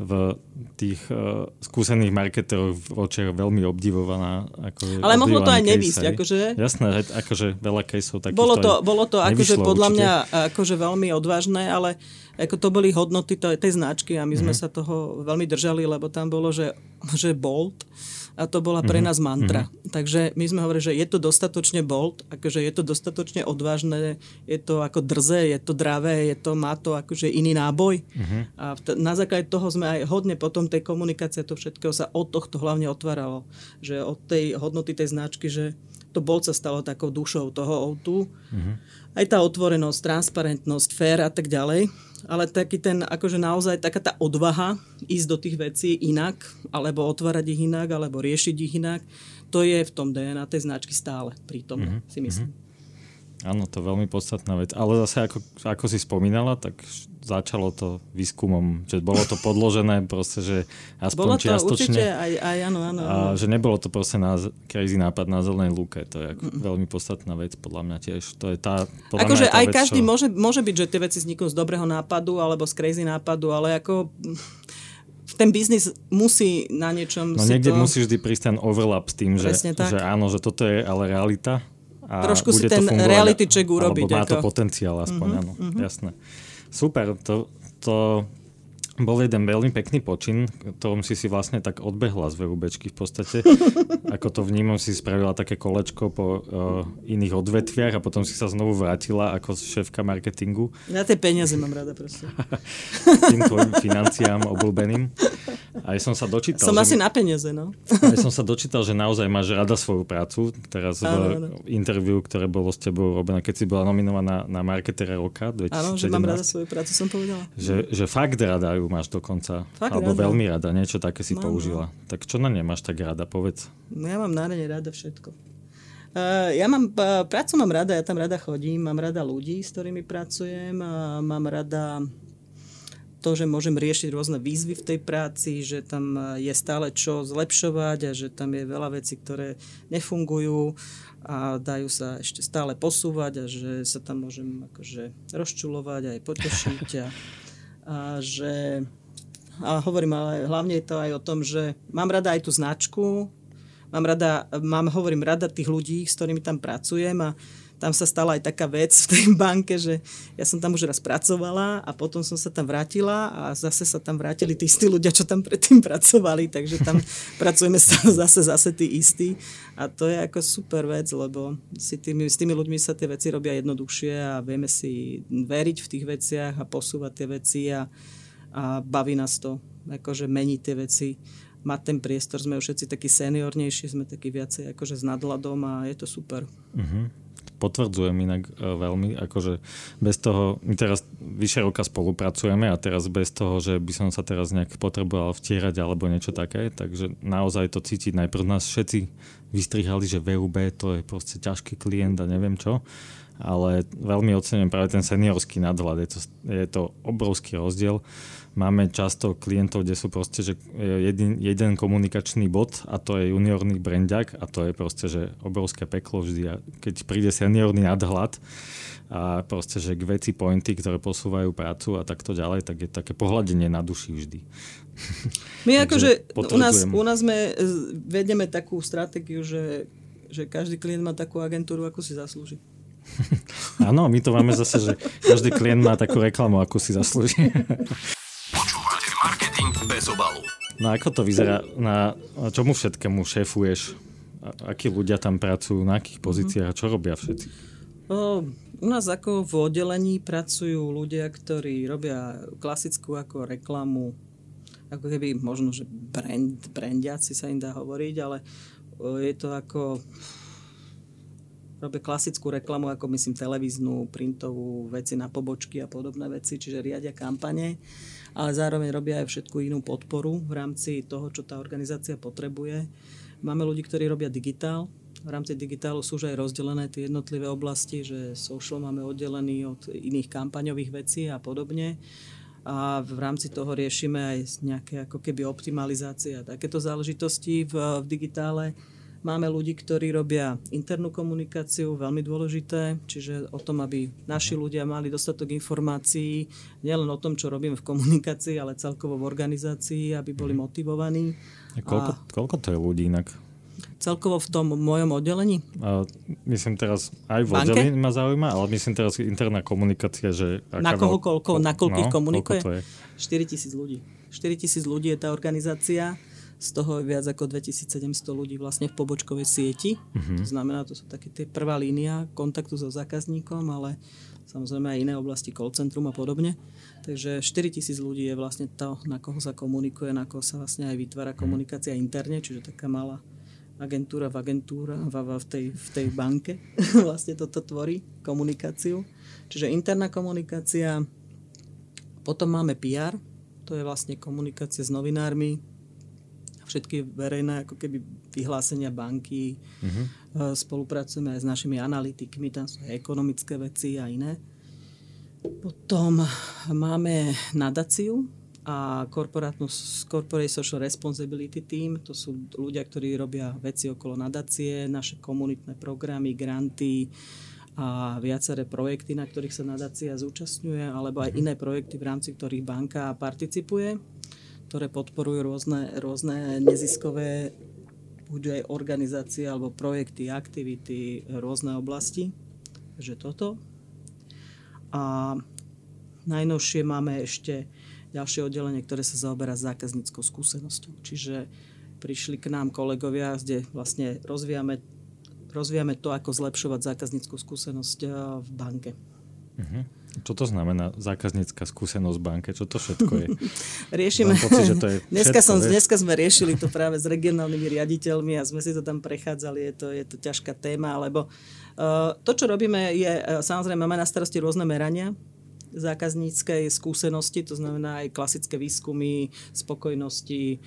v tých uh, skúsených marketeroch v očiach veľmi obdivovaná. Ako Ale mohlo to aj nevýsť. Akože... Jasné, akože veľa caseov takých Bolo to, bolo to akože podľa určite. mňa akože veľmi odvážne, ale ako to boli hodnoty tej, tej značky a my sme mm-hmm. sa toho veľmi držali, lebo tam bolo, že, že Bolt a to bola pre mhm. nás mantra. Mm-hmm. Takže my sme hovorili, že je to dostatočne bold, akože je to dostatočne odvážne, je to ako drze, je to dravé, je to, má to akože iný náboj. Mm-hmm. A t- na základe toho sme aj hodne potom tej komunikácie to všetkého sa od tohto hlavne otváralo. Že od tej hodnoty tej značky, že to bold sa stalo takou dušou toho o Mm-hmm. Aj tá otvorenosť, transparentnosť, fér a tak ďalej ale taký ten, akože naozaj taká tá odvaha ísť do tých vecí inak, alebo otvárať ich inak, alebo riešiť ich inak, to je v tom DNA tej značky stále prítomné, mm-hmm. si myslím. Mm-hmm. Áno, to je veľmi podstatná vec. Ale zase, ako, ako si spomínala, tak začalo to výskumom, že bolo to podložené proste, že aspoň bolo to čiastočne. určite aj, aj áno, áno, áno. A že nebolo to proste na crazy nápad na zelenej lúke. To je ako mm. veľmi podstatná vec, podľa mňa tiež. To je tá, podľa akože aj vec, každý čo... môže, môže byť, že tie veci vzniknú z dobrého nápadu alebo z crazy nápadu, ale ako <laughs> ten biznis musí na niečom... No niekde to... musí vždy prísť ten overlap s tým, že, že áno, že toto je ale realita a Trošku si ten reality check urobiť. Alebo má to potenciál aspoň, mm-hmm, áno, mm-hmm. jasné. Super, to, to bol jeden veľmi pekný počin, ktorom si si vlastne tak odbehla z VUBčky v podstate. <laughs> Ako to vnímam, si spravila také kolečko po uh, iných odvetviach a potom si sa znovu vrátila ako šéfka marketingu. Ja tie peniaze mám rada proste. <laughs> Tým tvojim financiám obľúbeným. A som sa dočítal... Som že... asi na peniaze, no. Aj som sa dočítal, že naozaj máš rada svoju prácu. Teraz v áno, interviu, ktoré bolo s tebou robené, keď si bola nominovaná na marketera roka 2017. Áno, že mám rada svoju prácu, som povedala. Že, že fakt rada ju máš dokonca. Fakt alebo rada. veľmi rada, niečo také si no, použila. No. Tak čo na ne máš tak rada, povedz. No ja mám na ne rada všetko. Uh, ja mám, uh, prácu mám rada, ja tam rada chodím, mám rada ľudí, s ktorými pracujem, uh, mám rada to, že môžem riešiť rôzne výzvy v tej práci, že tam je stále čo zlepšovať a že tam je veľa vecí, ktoré nefungujú a dajú sa ešte stále posúvať a že sa tam môžem akože rozčulovať aj potešiť a, <laughs> a že a hovorím, ale hlavne je to aj o tom, že mám rada aj tú značku, mám rada, mám, hovorím rada tých ľudí, s ktorými tam pracujem a tam sa stala aj taká vec v tej banke, že ja som tam už raz pracovala a potom som sa tam vrátila a zase sa tam vrátili tí istí ľudia, čo tam predtým pracovali, takže tam <laughs> pracujeme <laughs> zase, zase tí istí a to je ako super vec, lebo si tými, s tými ľuďmi sa tie veci robia jednoduchšie a vieme si veriť v tých veciach a posúvať tie veci a, a baví nás to, akože meniť tie veci mať ten priestor. Sme už všetci takí seniornejší, sme takí viacej akože s nadhľadom a je to super. Uh-huh. Potvrdzujem inak uh, veľmi, akože bez toho, my teraz vyše roka spolupracujeme a teraz bez toho, že by som sa teraz nejak potreboval vtierať alebo niečo také, takže naozaj to cítiť. Najprv nás všetci vystrihali, že VUB to je proste ťažký klient a neviem čo ale veľmi ocenujem práve ten seniorský nadhľad. Je to, je to obrovský rozdiel máme často klientov, kde sú proste, že jeden, jeden komunikačný bod a to je juniorný brandiak a to je proste, že obrovské peklo vždy. A keď príde seniorný nadhľad a proste, že k veci pointy, ktoré posúvajú prácu a takto ďalej, tak je také pohľadenie na duši vždy. My akože u nás, u nás sme, vedeme takú stratégiu, že, že každý klient má takú agentúru, ako si zaslúži. <laughs> Áno, my to máme zase, že každý klient má takú reklamu, ako si zaslúži. <laughs> bez obalu. No ako to vyzerá? Na čomu všetkému šéfuješ? Akí ľudia tam pracujú? Na akých pozíciách? A čo robia všetci? O, u nás ako v oddelení pracujú ľudia, ktorí robia klasickú ako reklamu, ako keby možno, že brand, brandiaci sa im dá hovoriť, ale je to ako robia klasickú reklamu, ako myslím televíznu, printovú, veci na pobočky a podobné veci, čiže riadia kampane ale zároveň robia aj všetku inú podporu v rámci toho, čo tá organizácia potrebuje. Máme ľudí, ktorí robia digitál. V rámci digitálu sú už aj rozdelené tie jednotlivé oblasti, že social máme oddelený od iných kampaňových vecí a podobne. A v rámci toho riešime aj nejaké ako keby optimalizácie a takéto záležitosti v, v digitále Máme ľudí, ktorí robia internú komunikáciu, veľmi dôležité, čiže o tom, aby naši ľudia mali dostatok informácií, nielen o tom, čo robíme v komunikácii, ale celkovo v organizácii, aby boli mhm. motivovaní. A koľko, a koľko to je ľudí inak? Celkovo v tom mojom oddelení? A myslím teraz, aj v oddelení ma zaujíma, ale myslím teraz interná komunikácia, že... Na koho, koľko, na koľko no, komunikuje? Koľko to je? 4 tisíc ľudí. 4 tisíc ľudí je tá organizácia z toho je viac ako 2700 ľudí vlastne v pobočkovej sieti. Uh-huh. To znamená, to sú také tie prvá línia kontaktu so zákazníkom, ale samozrejme aj iné oblasti, call centrum a podobne. Takže 4000 ľudí je vlastne to, na koho sa komunikuje, na koho sa vlastne aj vytvára mhm. komunikácia interne, čiže taká malá agentúra v agentúra v, v, tej, v tej banke <laughs> vlastne toto tvorí komunikáciu. Čiže interná komunikácia, potom máme PR, to je vlastne komunikácia s novinármi, všetky verejné ako keby vyhlásenia banky, uh-huh. spolupracujeme aj s našimi analytikmi, tam sú aj ekonomické veci a iné. Potom máme nadáciu a Corporate Social Responsibility Team, to sú ľudia, ktorí robia veci okolo nadácie, naše komunitné programy, granty, a viaceré projekty, na ktorých sa nadácia zúčastňuje, alebo aj mhm. iné projekty, v rámci ktorých banka participuje ktoré podporujú rôzne, rôzne neziskové buď aj organizácie alebo projekty, aktivity, rôzne oblasti. Takže toto. A najnovšie máme ešte ďalšie oddelenie, ktoré sa zaoberá zákazníckou skúsenosťou. Čiže prišli k nám kolegovia, kde vlastne rozvíjame, rozvíjame to, ako zlepšovať zákazníckú skúsenosť eh, v banke. Uh-huh. Čo to znamená zákaznícka skúsenosť v banke? Čo to všetko je? <laughs> Riešime. Pocit, že to je dneska, som, dneska sme riešili to práve s regionálnymi riaditeľmi a sme si to tam prechádzali. Je to, je to ťažká téma, lebo uh, to, čo robíme, je, uh, samozrejme, máme na starosti rôzne merania zákazníckej skúsenosti, to znamená aj klasické výskumy, spokojnosti,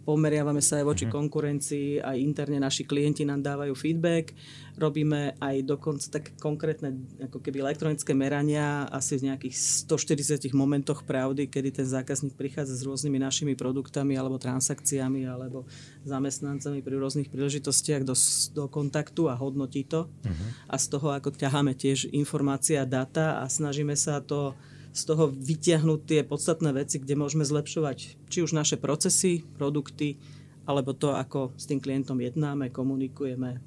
pomeriavame sa aj voči uh-huh. konkurencii, aj interne naši klienti nám dávajú feedback Robíme aj dokonca tak konkrétne ako keby elektronické merania asi v nejakých 140 momentoch pravdy, kedy ten zákazník prichádza s rôznymi našimi produktami alebo transakciami alebo zamestnancami pri rôznych príležitostiach do, do kontaktu a hodnotí to. Uh-huh. A z toho ako ťaháme tiež informácie a data a snažíme sa to z toho vytiahnuť tie podstatné veci, kde môžeme zlepšovať či už naše procesy, produkty, alebo to, ako s tým klientom jednáme, komunikujeme,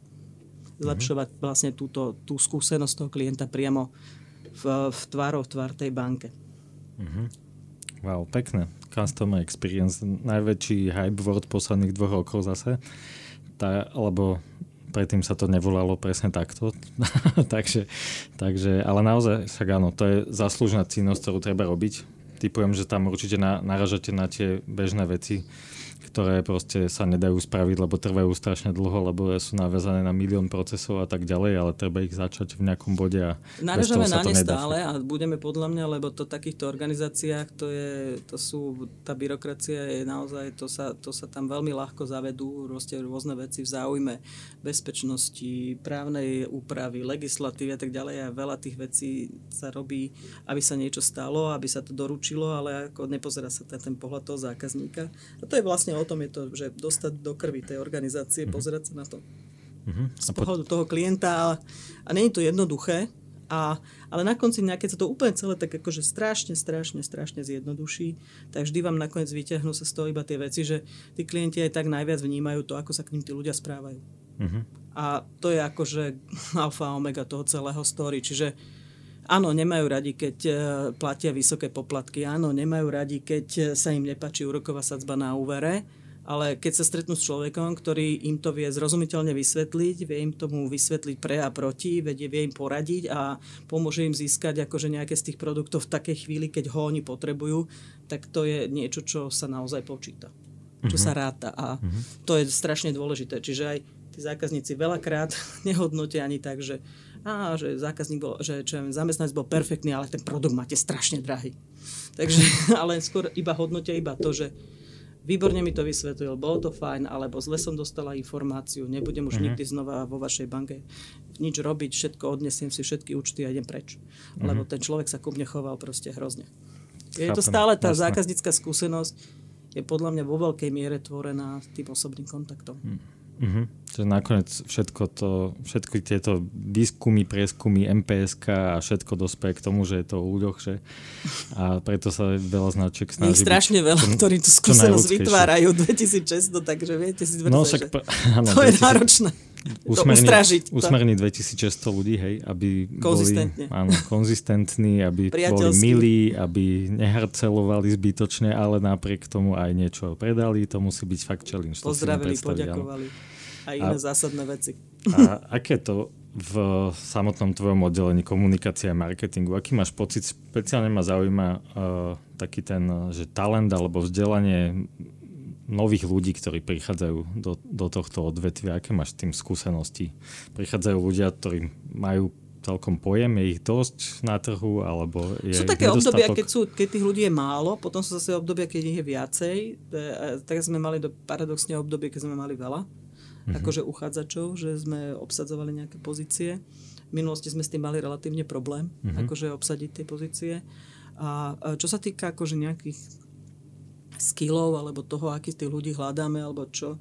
zlepšovať vlastne túto, tú skúsenosť toho klienta priamo v, v tvárov tvár tej banke. Mm-hmm. Wow, pekné. Customer experience, najväčší hype word posledných dvoch rokov zase. Tá, lebo predtým sa to nevolalo presne takto. <laughs> takže, takže, ale naozaj, však áno, to je zaslúžna činnosť, ktorú treba robiť. Typujem, že tam určite na, naražate na tie bežné veci, ktoré proste sa nedajú spraviť, lebo trvajú strašne dlho, lebo sú naviazané na milión procesov a tak ďalej, ale treba ich začať v nejakom bode a Narežame na ne stále a budeme podľa mňa, lebo to v takýchto organizáciách to, je, to sú, tá byrokracia je naozaj, to sa, to sa tam veľmi ľahko zavedú, proste rôzne veci v záujme bezpečnosti, právnej úpravy, legislatívy a tak ďalej a veľa tých vecí sa robí, aby sa niečo stalo, aby sa to doručilo, ale ako nepozerá sa ten, ten pohľad toho zákazníka. A to je vlastne o tom, je to, že dostať do krvi tej organizácie, mm-hmm. pozerať sa na to mm-hmm. z pohľadu toho klienta a, a je to jednoduché, a, ale na konci dňa, keď sa to úplne celé tak akože strašne, strašne, strašne zjednoduší, tak vždy vám nakoniec vyťahnú sa z toho iba tie veci, že tí klienti aj tak najviac vnímajú to, ako sa k ním tí ľudia správajú. Uh-huh. A to je akože alfa omega toho celého story. Čiže áno, nemajú radi, keď e, platia vysoké poplatky. Áno, nemajú radi, keď e, sa im nepačí úroková sadzba na úvere. Ale keď sa stretnú s človekom, ktorý im to vie zrozumiteľne vysvetliť, vie im tomu vysvetliť pre a proti, vedie, vie im poradiť a pomôže im získať akože nejaké z tých produktov v takej chvíli, keď ho oni potrebujú, tak to je niečo, čo sa naozaj počíta. Čo sa ráta. A uh-huh. to je strašne dôležité. Čiže aj tí zákazníci veľakrát <laughs> nehodnotia ani tak, že, á, že zákazník bol, že čo zamestnanec bol perfektný, ale ten produkt máte strašne drahý. Takže, <laughs> ale skôr iba hodnotia iba to, že výborne mi to vysvetlil, bolo to fajn, alebo zle som dostala informáciu, nebudem už uh-huh. nikdy znova vo vašej banke nič robiť, všetko odnesiem si všetky účty a idem preč. Uh-huh. Lebo ten človek sa ku mne choval proste hrozne. Je Chápem, to stále tá jasné. zákaznícka skúsenosť, je podľa mňa vo veľkej miere tvorená tým osobným kontaktom. Uh-huh. Uh-huh. Že nakoniec všetko to, všetky tieto výskumy, prieskumy, MPSK a všetko dospeje k tomu, že je to o ľuďoch, že a preto sa veľa značiek snaží. Je strašne byť, veľa, čo, ktorí tú skúsenosť vytvárajú 2600, takže viete si tvrdze, no, však, že <laughs> áno, to 2000, je náročné. Usmerní, usmerní 2600 ľudí, hej, aby boli áno, konzistentní, aby boli milí, aby neharcelovali zbytočne, ale napriek tomu aj niečo predali, to musí byť fakt challenge. Pozdravili, poďakovali. A iné a, zásadné veci. A aké to v samotnom tvojom oddelení komunikácia a marketingu? Aký máš pocit? Speciálne ma zaujíma uh, taký ten, že talent alebo vzdelanie nových ľudí, ktorí prichádzajú do, do tohto odvetvia? Aké máš tým skúsenosti? Prichádzajú ľudia, ktorí majú celkom pojem, je ich dosť na trhu, alebo je Sú také nedostatok? obdobia, keď, sú, keď tých ľudí je málo, potom sú zase obdobia, keď ich je viacej. E, tak sme mali do, paradoxne obdobie, keď sme mali veľa, mm-hmm. akože uchádzačov, že sme obsadzovali nejaké pozície. V minulosti sme s tým mali relatívne problém, mm-hmm. akože obsadiť tie pozície. A čo sa týka akože nejakých skillov alebo toho, aký tých ľudí hľadáme alebo čo.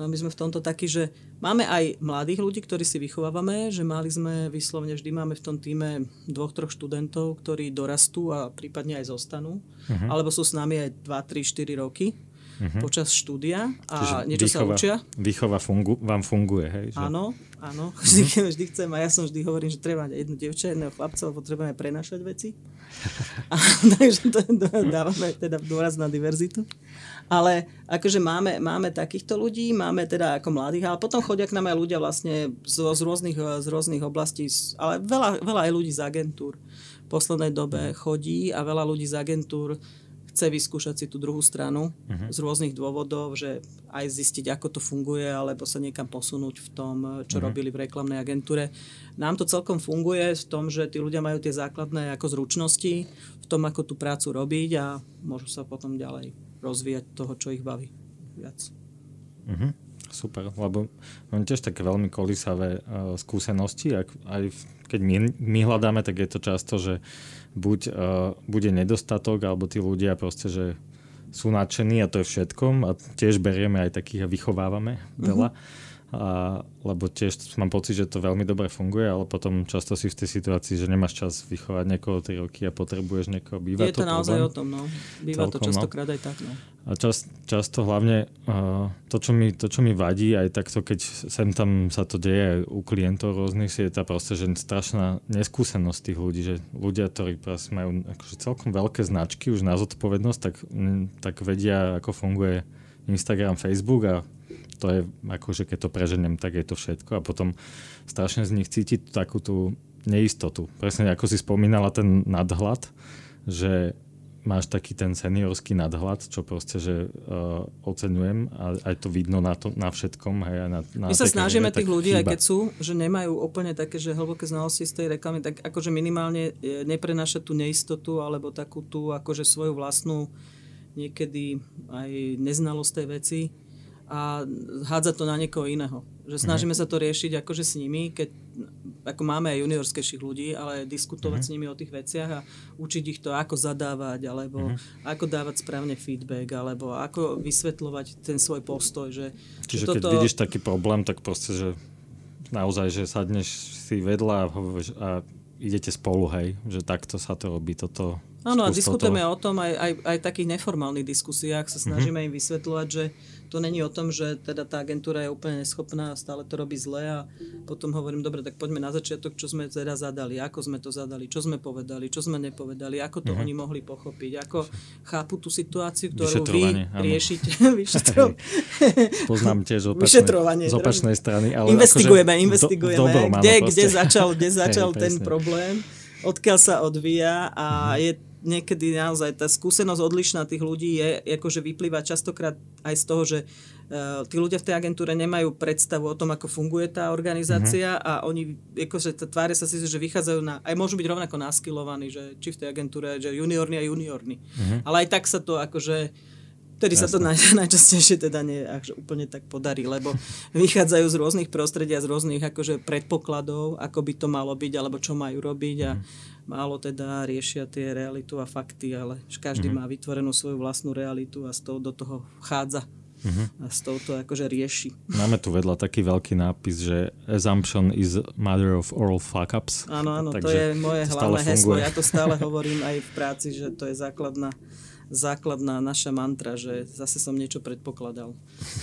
My sme v tomto takí, že máme aj mladých ľudí, ktorí si vychovávame, že mali sme vyslovne, vždy máme v tom týme dvoch, troch študentov, ktorí dorastú a prípadne aj zostanú, uh-huh. alebo sú s nami aj 2, 3, 4 roky uh-huh. počas štúdia a Čiže niečo výchova, sa učia. Výchova fungu, vám funguje, hej? Že... Áno, áno. Vždy, uh-huh. vždy chcem a ja som vždy hovorím, že treba jednu dievča, jedného chlapca, lebo potrebujeme prenašať veci. <laughs> A, <laughs> takže to, dávame teda dôraz na diverzitu. Ale akože máme, máme takýchto ľudí, máme teda ako mladých, ale potom chodia k nám aj ľudia vlastne z, z, rôznych, z rôznych oblastí, ale veľa, veľa aj ľudí z agentúr v poslednej dobe chodí a veľa ľudí z agentúr chce vyskúšať si tú druhú stranu uh-huh. z rôznych dôvodov, že aj zistiť, ako to funguje, alebo sa niekam posunúť v tom, čo uh-huh. robili v reklamnej agentúre. Nám to celkom funguje v tom, že tí ľudia majú tie základné ako zručnosti v tom, ako tú prácu robiť a môžu sa potom ďalej rozvíjať toho, čo ich baví viac. Uh-huh. Super, lebo mám tiež také veľmi kolísavé uh, skúsenosti. Ak, aj keď my, my hľadáme, tak je to často, že buď uh, bude nedostatok, alebo tí ľudia proste, že sú nadšení a to je všetkom a tiež berieme aj takých a vychovávame veľa. Uh-huh a, lebo tiež mám pocit, že to veľmi dobre funguje, ale potom často si v tej situácii, že nemáš čas vychovať niekoho 3 roky a potrebuješ niekoho. Býva Je to, to naozaj problém. o tom, no. Býva Celkom, to no. častokrát no. aj tak, no. A čas, často hlavne uh, to, čo mi, to, čo mi vadí, aj takto, keď sem tam sa to deje u klientov rôznych, je tá proste, že strašná neskúsenosť tých ľudí, že ľudia, ktorí majú akože celkom veľké značky už na zodpovednosť, tak, tak vedia, ako funguje Instagram, Facebook a to je, akože keď to preženiem, tak je to všetko a potom strašne z nich cítiť takú tú neistotu. Presne ako si spomínala ten nadhľad, že máš taký ten seniorský nadhľad, čo proste, že uh, oceňujem a aj to vidno na, to, na všetkom. Hej, na, na My sa snažíme tých ľudí, chýba. aj keď sú, že nemajú úplne také, že hlboké znalosti z tej reklamy, tak akože minimálne e, neprenášať tú neistotu alebo takú tú akože svoju vlastnú niekedy aj neznalosť tej veci a hádzať to na niekoho iného. Že snažíme mm-hmm. sa to riešiť akože s nimi, keď ako máme aj juniorskejších ľudí, ale diskutovať mm-hmm. s nimi o tých veciach a učiť ich to, ako zadávať, alebo mm-hmm. ako dávať správne feedback, alebo ako vysvetľovať ten svoj postoj. Že, Čiže že toto... keď vidíš taký problém, tak proste, že naozaj, že sadneš si vedľa a, a idete spolu, hej, že takto sa to robí, toto Áno, a diskutujeme o tom aj, aj, aj v takých neformálnych diskusiách, sa snažíme mm-hmm. im vysvetľovať, že to není o tom, že teda tá agentúra je úplne neschopná a stále to robí zle a potom hovorím, dobre, tak poďme na začiatok, čo sme teda zadali, ako sme to zadali, čo sme povedali, čo sme nepovedali, ako to mm-hmm. oni mohli pochopiť, ako chápu tú situáciu, ktorú vy riešite. <laughs> <laughs> Vyšetro... Poznám tiež opačné, z opačnej strany. Ale investigujeme, akože investigujeme, do, kde, kde začal, kde <laughs> začal Hej, ten problém odkiaľ sa odvíja a mm-hmm. je niekedy naozaj tá skúsenosť odlišná tých ľudí je, akože vyplýva častokrát aj z toho, že uh, tí ľudia v tej agentúre nemajú predstavu o tom, ako funguje tá organizácia mm-hmm. a oni akože tvária sa si, že vychádzajú na, aj môžu byť rovnako naskilovaní, že či v tej agentúre, že juniorní a juniorní. Mm-hmm. Ale aj tak sa to akože Vtedy sa to naj, <laughs> najčastejšie teda nie akože úplne tak podarí, lebo vychádzajú z rôznych prostredí a z rôznych akože predpokladov, ako by to malo byť, alebo čo majú robiť a mm. málo teda riešia tie realitu a fakty, ale každý mm. má vytvorenú svoju vlastnú realitu a z toho do toho vchádza. Uh-huh. A s touto akože rieši. Máme tu vedľa taký veľký nápis, že assumption is mother of all fuck-ups. Áno, áno, to je moje hlavné heslo. Ja to stále <laughs> hovorím aj v práci, že to je základná základná naša mantra, že zase som niečo predpokladal.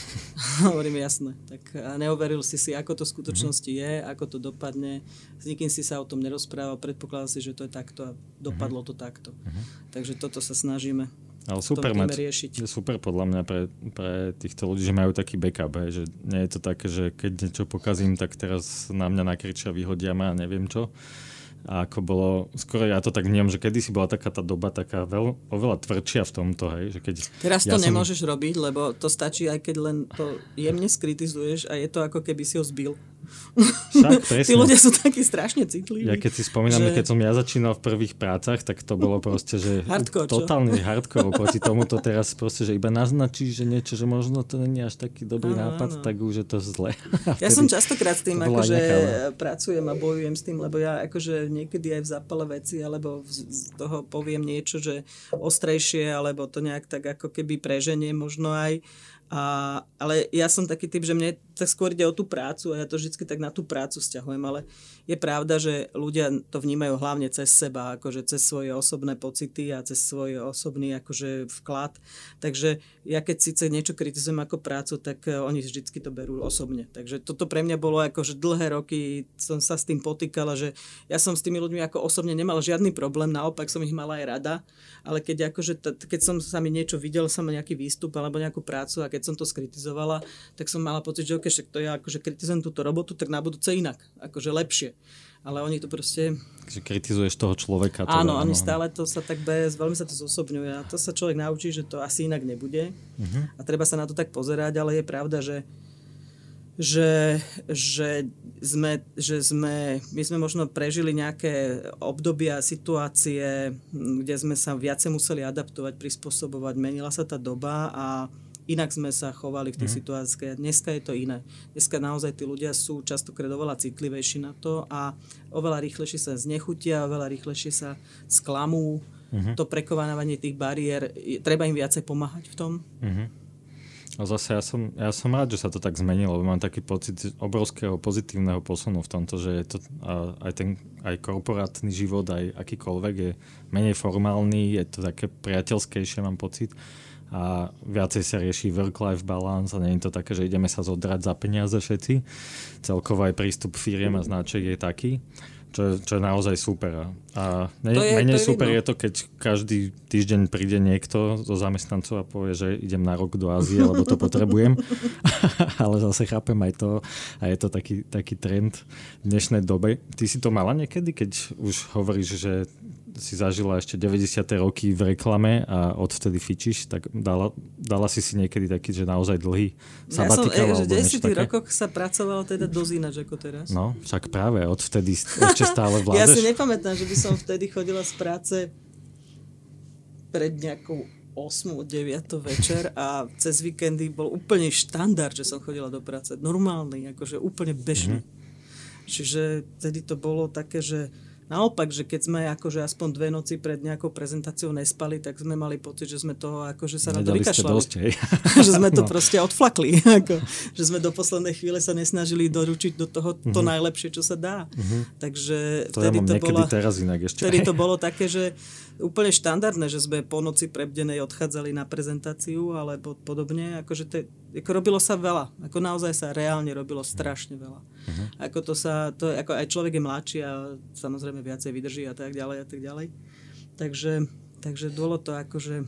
<laughs> Hovorím jasné. Tak a neoveril si si, ako to v skutočnosti je, ako to dopadne. S nikým si sa o tom nerozprával, predpokladal si, že to je takto a dopadlo to takto. Uh-huh. Takže toto sa snažíme ale super mať, riešiť. super podľa mňa pre, pre týchto ľudí, že majú taký backup, hej, že nie je to také, že keď niečo pokazím, tak teraz na mňa nakričia, vyhodia ma a neviem čo a ako bolo, skoro ja to tak vnímam, že kedysi bola taká tá doba taká veľ, oveľa tvrdšia v tomto, hej, že keď... Teraz to ja nemôžeš som... robiť, lebo to stačí aj keď len to jemne skritizuješ a je to ako keby si ho zbil. Však, <laughs> Tí ľudia sú takí strašne citliví. Ja keď si spomínam, že... keď som ja začínal v prvých prácach, tak to bolo proste, že <laughs> hardcore, totálny <laughs> hardcore proti tomuto teraz proste, že iba naznačí, že niečo, že možno to není až taký dobrý ano, nápad, ano. tak už je to zle. ja som častokrát s tým akože pracujem a bojujem s tým, lebo ja akože niekedy aj v zápale veci, alebo z toho poviem niečo, že ostrejšie, alebo to nejak tak ako keby preženie možno aj. A, ale ja som taký typ, že mne tak skôr ide o tú prácu a ja to vždy tak na tú prácu vzťahujem, ale je pravda, že ľudia to vnímajú hlavne cez seba, akože cez svoje osobné pocity a cez svoj osobný akože vklad. Takže ja keď síce niečo kritizujem ako prácu, tak eh, oni vždycky to berú osobne. Takže toto pre mňa bolo akože dlhé roky, som sa s tým potýkala, že ja som s tými ľuďmi ako osobne nemal žiadny problém, naopak som ich mala aj rada, ale keď, akože, keď som sa mi niečo videl, som nejaký výstup alebo nejakú prácu a keď som to skritizovala, tak som mala pocit, že okay, však to ja akože kritizujem túto robotu, tak na budúce inak, akože lepšie. Ale oni to proste... Že kritizuješ toho človeka. Teda, áno, oni stále to sa tak bez, veľmi sa to zosobňuje a to sa človek naučí, že to asi inak nebude uh-huh. a treba sa na to tak pozerať, ale je pravda, že že, že, sme, že sme, my sme možno prežili nejaké obdobia, situácie, kde sme sa viacej museli adaptovať, prispôsobovať, menila sa tá doba a inak sme sa chovali v tej mm. situácii. Dneska je to iné. Dneska naozaj tí ľudia sú častokrát oveľa citlivejší na to a oveľa rýchlejšie sa znechutia, oveľa rýchlejšie sa sklamú. Mm-hmm. To prekonávanie tých bariér, treba im viacej pomáhať v tom. Mm-hmm. A zase ja som, ja som rád, že sa to tak zmenilo, lebo mám taký pocit obrovského pozitívneho posunu v tomto, že je to aj ten aj korporátny život, aj akýkoľvek je menej formálny, je to také priateľskejšie, mám pocit a viacej sa rieši work-life balance a nie je to také, že ideme sa zodrať za peniaze všetci. Celkovo aj prístup firiem a značiek je taký, čo, čo je naozaj super. A ne, to je, menej to je super vidno. je to, keď každý týždeň príde niekto zo zamestnancov a povie, že idem na rok do Ázie, lebo to potrebujem. <laughs> Ale zase chápem aj to a je to taký, taký trend v dnešnej dobe. Ty si to mala niekedy, keď už hovoríš, že si zažila ešte 90. roky v reklame a odvtedy fičíš, tak dala, dala si si niekedy taký, že naozaj dlhý sabatikál? Ja som, e, že v 10. rokoch sa pracovalo teda dosť ináč ako teraz. No, však práve, odvtedy ešte stále vládeš. <laughs> ja si nepamätám, že by som vtedy chodila z práce pred nejakou 8. 9. večer a cez víkendy bol úplne štandard, že som chodila do práce. Normálny, akože úplne bežný. Mm-hmm. Čiže vtedy to bolo také, že Naopak, že keď sme akože aspoň dve noci pred nejakou prezentáciou nespali, tak sme mali pocit, že sme toho akože sa na to vykašľali. Dosť, <laughs> že sme to no. proste odflakli. <laughs> Ako, že sme do poslednej chvíle sa nesnažili doručiť do toho to mm-hmm. najlepšie, čo sa dá. Mm-hmm. Takže to vtedy ja to bolo, teraz inak ešte. Vtedy to bolo také, že úplne štandardné, že sme po noci prebdenej odchádzali na prezentáciu alebo podobne. Akože to, ako robilo sa veľa. Ako naozaj sa reálne robilo strašne veľa. Uh-huh. Ako to sa, to, ako aj človek je mladší a samozrejme viacej vydrží a tak ďalej a tak ďalej. Takže, takže bolo to akože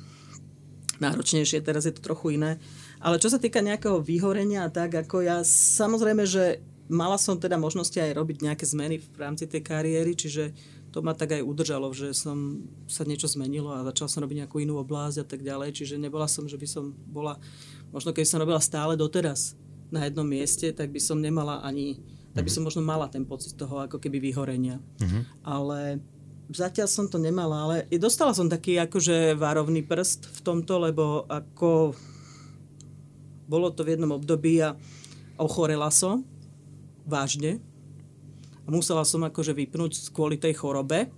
náročnejšie, teraz je to trochu iné. Ale čo sa týka nejakého vyhorenia, tak ako ja samozrejme, že mala som teda možnosti aj robiť nejaké zmeny v rámci tej kariéry, čiže to ma tak aj udržalo, že som sa niečo zmenilo a začal som robiť nejakú inú oblasť a tak ďalej. Čiže nebola som, že by som bola, možno keď som robila stále doteraz na jednom mieste, tak by som nemala ani, tak by som možno mala ten pocit toho ako keby vyhorenia. Uh-huh. Ale zatiaľ som to nemala, ale dostala som taký akože várovný prst v tomto, lebo ako bolo to v jednom období a ochorela som vážne a musela som akože vypnúť kvôli tej chorobe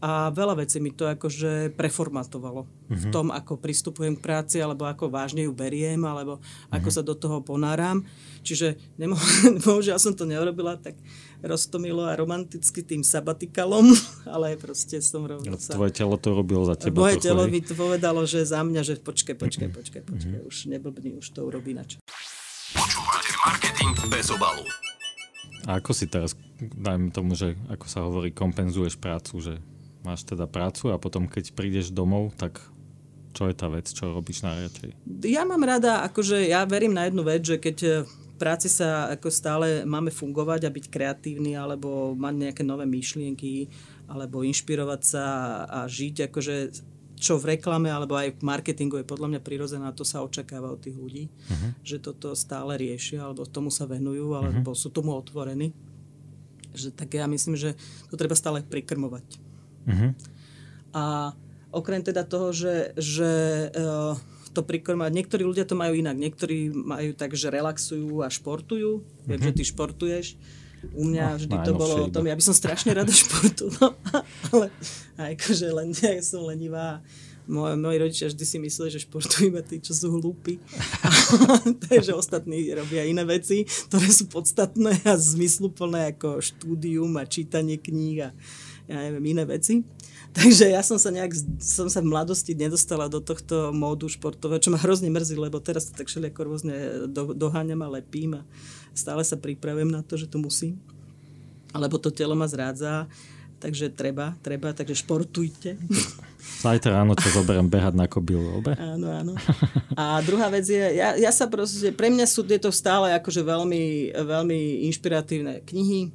a veľa vecí mi to akože preformatovalo mm-hmm. v mhm. tom, ako pristupujem k práci, alebo ako vážne ju beriem, alebo mm-hmm. ako sa do toho ponáram. Čiže nemo- <laughs> bohužiaľ som to neurobila tak roztomilo a romanticky tým sabatikalom, <laughs> ale proste som rovno sa... Tvoje telo to robilo za teba. Moje telo mi to povedalo, že za mňa, že počkaj, počkaj, počkaj, počkaj, mm-hmm. už neblbni, už to urobí nač. Počúvate marketing bez obalu. A ako si teraz, dajme tomu, že ako sa hovorí, kompenzuješ prácu, že máš teda prácu a potom keď prídeš domov, tak čo je tá vec, čo robíš najradšej? Ja mám rada, akože ja verím na jednu vec, že keď v práci sa ako stále máme fungovať a byť kreatívny alebo mať nejaké nové myšlienky alebo inšpirovať sa a žiť akože čo v reklame alebo aj v marketingu je podľa mňa prirodzené a to sa očakáva od tých ľudí, uh-huh. že toto stále riešia alebo tomu sa venujú alebo uh-huh. sú tomu otvorení. Že, tak ja myslím, že to treba stále prikrmovať. Uh-huh. A okrem teda toho, že, že uh, to prikrmovať, niektorí ľudia to majú inak, niektorí majú tak, že relaxujú a športujú. Uh-huh. Viem, že ty športuješ u mňa no, vždy to bolo o tom, ja by som strašne rada <laughs> športu, no, ale akože len <laughs> ja som lenivá. Moje, moji rodičia vždy si mysleli, že športujú iba tí, čo sú hlúpi. <laughs> Takže ostatní robia iné veci, ktoré sú podstatné a zmysluplné ako štúdium a čítanie kníh a ja neviem, iné veci. <laughs> Takže ja som sa nejak, som sa v mladosti nedostala do tohto módu športového, čo ma hrozne mrzí, lebo teraz to tak všelijako rôzne do, doháňam a lepím a stále sa pripravujem na to, že to musím. Alebo to telo ma zrádza, takže treba, treba, takže športujte. <laughs> Zajtra ráno ťa zoberiem behať na kobilu, dobre? Áno, áno. A druhá vec je, ja, ja sa proste, pre mňa sú tieto stále akože veľmi, veľmi inšpiratívne knihy,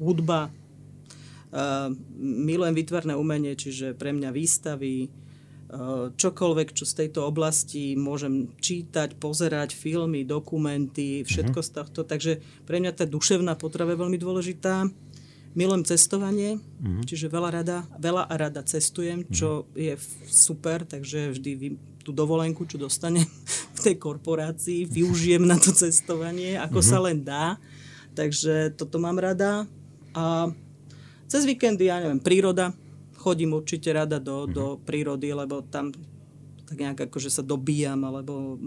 hudba, milujem výtvarné umenie, čiže pre mňa výstavy, čokoľvek, čo z tejto oblasti môžem čítať, pozerať, filmy, dokumenty, všetko uh-huh. z tohto. Takže pre mňa tá duševná potrava je veľmi dôležitá. Milujem cestovanie, uh-huh. čiže veľa rada, veľa a rada cestujem, čo uh-huh. je super, takže vždy vy, tú dovolenku, čo dostanem <laughs> v tej korporácii, využijem na to cestovanie, ako uh-huh. sa len dá. Takže toto mám rada. A cez víkendy, ja neviem, príroda. Chodím určite rada do, mm-hmm. do prírody, lebo tam tak nejak akože sa dobíjam, alebo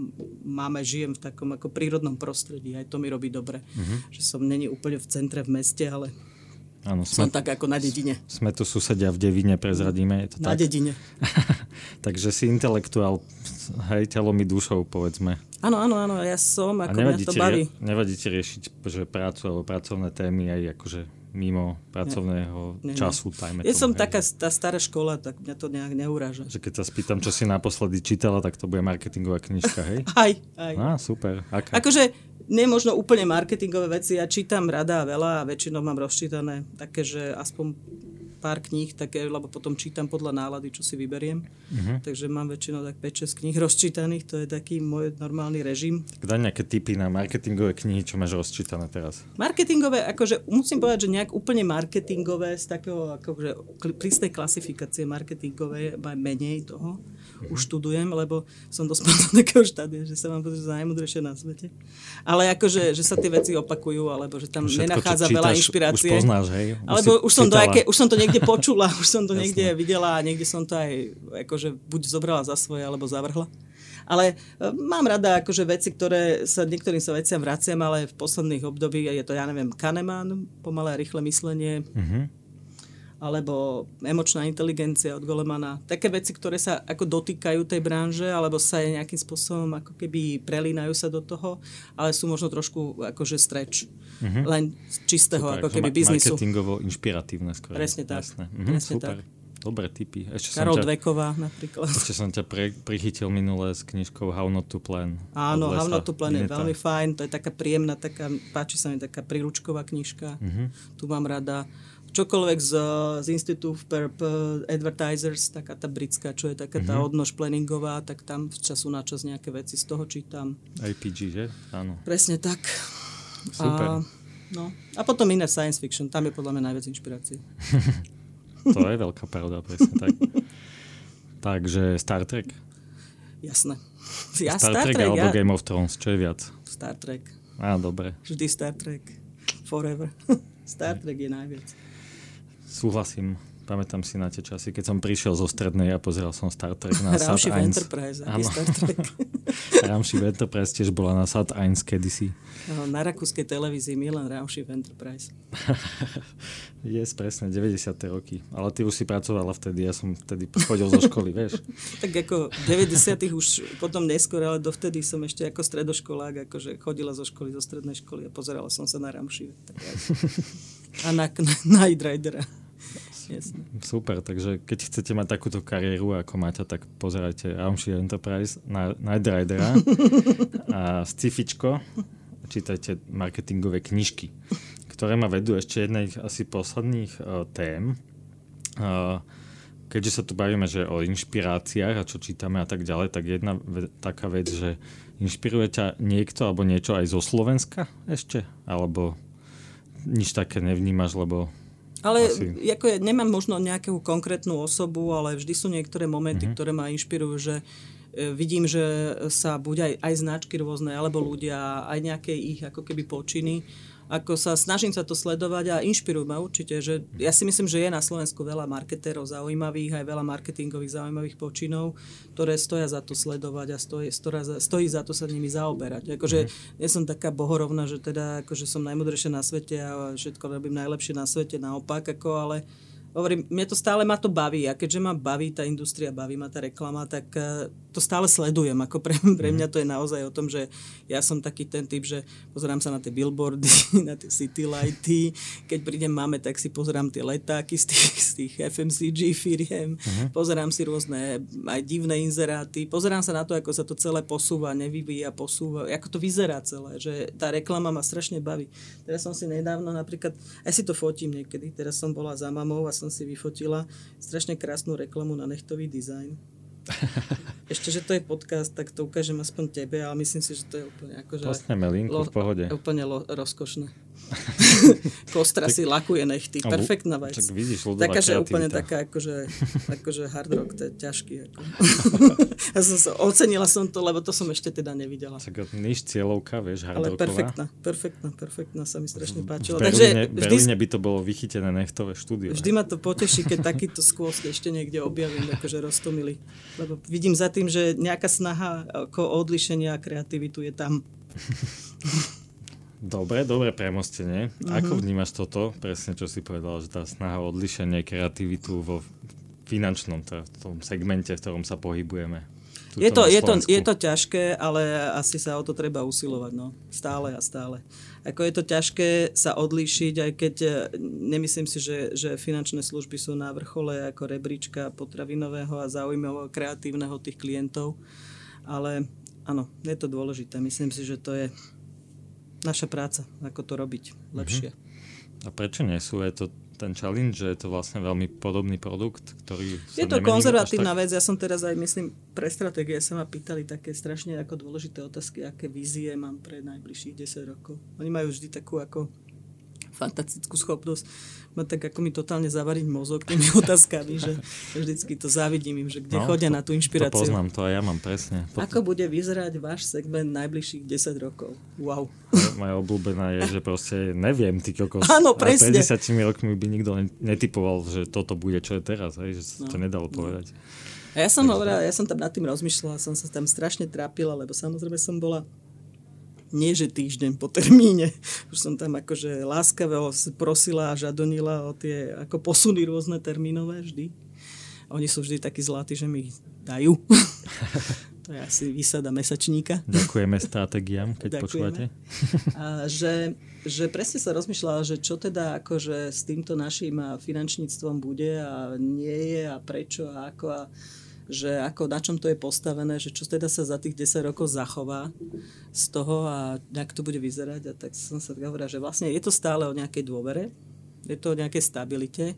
máme, žijem v takom ako prírodnom prostredí, aj to mi robí dobre. Mm-hmm. Že som není úplne v centre, v meste, ale Áno, sme, som tak ako na dedine. Sme tu susedia v Devine, prezradíme. Je to na tak? dedine. <laughs> Takže si intelektuál, hej, telom i dušou, povedzme. Áno, áno, áno, ja som, ako mňa to baví. Nevadí ti riešiť že prácu alebo pracovné témy aj akože mimo pracovného ne, ne, času. Tajme ja tomu, som hej. taká tá stará škola, tak mňa to nejak neuráža. Že keď sa spýtam, čo si naposledy čítala, tak to bude marketingová knižka, hej? <laughs> aj, aj. Á, super. Aká? Akože nie možno úplne marketingové veci, ja čítam rada a veľa a väčšinou mám rozčítané také, že aspoň pár kníh, také, lebo potom čítam podľa nálady, čo si vyberiem. Mhm. Takže mám väčšinou tak 5-6 kníh <laughs> rozčítaných, to je taký môj normálny režim. Daj nejaké tipy na marketingové knihy, čo máš rozčítané teraz. Marketingové, akože musím povedať, že nejak úplne marketingové, z takého akože prísnej klasifikácie marketingovej, aj menej toho Mhm. už študujem, lebo som dospel do takého štádia, že sa mám pocit, že najmudrejšia na svete. Ale akože, že sa tie veci opakujú, alebo že tam Všetko, nenachádza veľa čítaš, inšpirácie. Už poznáš, hej? Už Alebo už som, čítala. aj ke, už som to niekde počula, už som to Jasné. niekde videla a niekde som to aj akože buď zobrala za svoje, alebo zavrhla. Ale e, mám rada akože veci, ktoré sa niektorým sa veciam vraciam, ale v posledných období je to, ja neviem, Kahneman, pomalé a rýchle myslenie, Mhm. alebo emočná inteligencia od Golemana. Také veci, ktoré sa ako dotýkajú tej branže, alebo sa nejakým spôsobom ako keby prelínajú sa do toho, ale sú možno trošku akože stretch. Len z čistého. Super, ako keby ma- biznisu. Marketingovo inšpiratívne skôr. Presne tak. Jasné. Mhm, Presne super. tak. Dobré tipy. Ešte Karol som ťa, Dveková napríklad. ešte som ťa pre, prichytil minulé s knižkou How Not to Plan. Áno, How Not to Plan je veľmi fajn, to je taká príjemná, taká, páči sa mi taká príručková knižka, Mhm. tu mám rada. Čokoľvek z, z Institute for P- Advertisers, taká tá britská, čo je taká tá odnož pleningová, tak tam z času na čas nejaké veci z toho čítam. IPG, že? Áno. Presne tak. Super. A, no. a potom iné science fiction, tam je podľa mňa najviac inšpirácie. <laughs> To je veľká pravda, presne tak. <laughs> Takže Star Trek. Jasné. Ja Star, Star, Trek, Trek, alebo ja, Game of Thrones, čo je viac? Star Trek. Á, dobre. Vždy Star Trek. Forever. <laughs> Star Trek je najviac. Súhlasím. Pamätám si na tie časy, keď som prišiel zo strednej a pozeral som Star Trek na <laughs> Sat Ramshiv 1. Enterprise, Áno. Star Trek. <laughs> Enterprise tiež bola na Sat 1 kedysi. No, na rakúskej televízii Milan Ramshiv Enterprise. <laughs> Yes, presne, 90. roky. Ale ty už si pracovala vtedy, ja som vtedy chodil zo školy, vieš. Tak ako v 90 už potom neskôr, ale dovtedy som ešte ako stredoškolák akože chodila zo školy, zo strednej školy a pozerala som sa na. Tak aj. A na, na, na. Jasne. Super, takže keď chcete mať takúto kariéru ako Maťa, tak pozerajte Ramshiv Enterprise na Night Ridera <laughs> a Scifičko, čítajte marketingové knižky, ktoré ma vedú ešte jednej asi posledných uh, tém. Uh, keďže sa tu bavíme že o inšpiráciách a čo čítame a tak ďalej, tak jedna ve- taká vec, že inšpiruje ťa niekto alebo niečo aj zo Slovenska ešte? Alebo nič také nevnímaš, lebo Ale Asi. ako ja nemám možno nejakú konkrétnu osobu, ale vždy sú niektoré momenty, Mhm. mm-hmm. ktoré ma inšpirujú, že e, vidím, že sa buď aj, aj značky rôzne, alebo ľudia, aj nejaké ich ako keby počiny, ako sa snažím sa to sledovať a inšpirujú ma určite, že ja si myslím, že je na Slovensku veľa marketérov zaujímavých, aj veľa marketingových zaujímavých počinov, ktoré stoja za to sledovať a stojí, stoja za, stojí za to sa nimi zaoberať. Akože nie som taká bohorovná, že teda akože som najmudrejšia na svete a všetko robím najlepšie na svete, naopak, ako, ale hovorím, mne to stále ma to baví a keďže ma baví tá industria, baví ma tá reklama, tak eh, to stále sledujem. Ako pre, pre mňa to je naozaj o tom, že ja som taký ten typ, že pozerám sa na tie billboardy, <laughs> na tie city lighty, keď prídem máme, tak si pozerám tie letáky z tých, z tých FMCG firiem, pozerám si rôzne aj divné inzeráty, pozerám sa na to, ako sa to celé posúva, nevyvíja, posúva, ako to vyzerá celé, že tá reklama ma strašne baví. Teraz som si nedávno napríklad, aj si to fotím niekedy, teraz som bola za mamou a som si vyfotila strašne krásnu reklamu na nechtový dizajn. <laughs> Ešte, že to je podcast, tak to ukážem aspoň tebe, ale myslím si, že to je úplne akože... Postneme linku v pohode. Úplne lo, rozkošné. <laughs> Kostra si lakuje nechty. Perfektná vec. Čak vidíš, Taká, že úplne taká, akože, <laughs> akože hard rock, to je ťažký. Ako. <laughs> ja som sa, ocenila som to, lebo to som ešte teda nevidela. Čak niž cieľovka, vieš, Ale hardrocková. perfektná, perfektná, perfektná sa mi strašne V páčila. Berlíne, Takže Berlíne vždy, by to bolo vychytené nechtové štúdio. vždy ma to poteší, keď takýto skôst ešte niekde objavím, akože roztomilý. Lebo vidím za tým, že nejaká snaha ako odlišenia a kreativitu je tam. Dobre, dobre premostenie. Mhm. Ako vnímaš toto, presne čo si povedal, že tá snaha o odlišenie, kreativitu vo finančnom teda v tom segmente, v ktorom sa pohybujeme. Je to, je, to, je to ťažké, ale asi sa o to treba usilovať, no. Stále a stále. Ako je to ťažké sa odlíšiť, aj keď e, nemyslím si, že, že finančné služby sú na vrchole ako rebríčka potravinového a zaujímavého kreatívneho tých klientov, ale áno, je to dôležité. Myslím si, že to je naša práca, ako to robiť lepšie. A prečo nie sú? Je to ten challenge, že je to vlastne veľmi podobný produkt, ktorý Je to konzervatívna vec, ja som teraz aj myslím pre stratégie sa ma pýtali také strašne ako dôležité otázky, aké vízie mám pre najbližších 10 rokov. Oni majú vždy takú ako fantastickú schopnosť ma tak ako mi totálne zavariť mozog tými <laughs> otázkami, že vždycky to závidím im, že kde no, chodia to, na tú inšpiráciu. To poznám, to aj ja mám presne. Potom... Ako bude vyzerať váš segment najbližších 10 rokov? Wow. Moja obľúbená je, že proste neviem, ty kokos. <laughs> Áno, presne. A pred 10 rokmi by nikto netypoval, že toto bude, čo je teraz, hej, že sa no. to nedalo no. povedať. A ja som, hovorila, ja som tam nad tým rozmýšľala, som sa tam strašne trápila, lebo samozrejme som bola nie že týždeň po termíne. <laughs> Už som tam akože láskavo prosila a žadonila o tie ako posuny rôzne termínové vždy. Oni sú vždy takí zlatí, že mi dajú. <laughs> to je asi výsada mesačníka. Ďakujeme <laughs> stratégiám, keď Ďakujeme. počúvate. A že, že presne sa rozmýšľala, že čo teda akože s týmto našim finančníctvom bude a nie je a prečo a ako a že ako, na čom to je postavené, že čo teda sa za tých 10 rokov zachová z toho a nejak to bude vyzerať. A tak som sa hovorila, že vlastne je to stále o nejakej dôvere, je to o nejakej stabilite. E,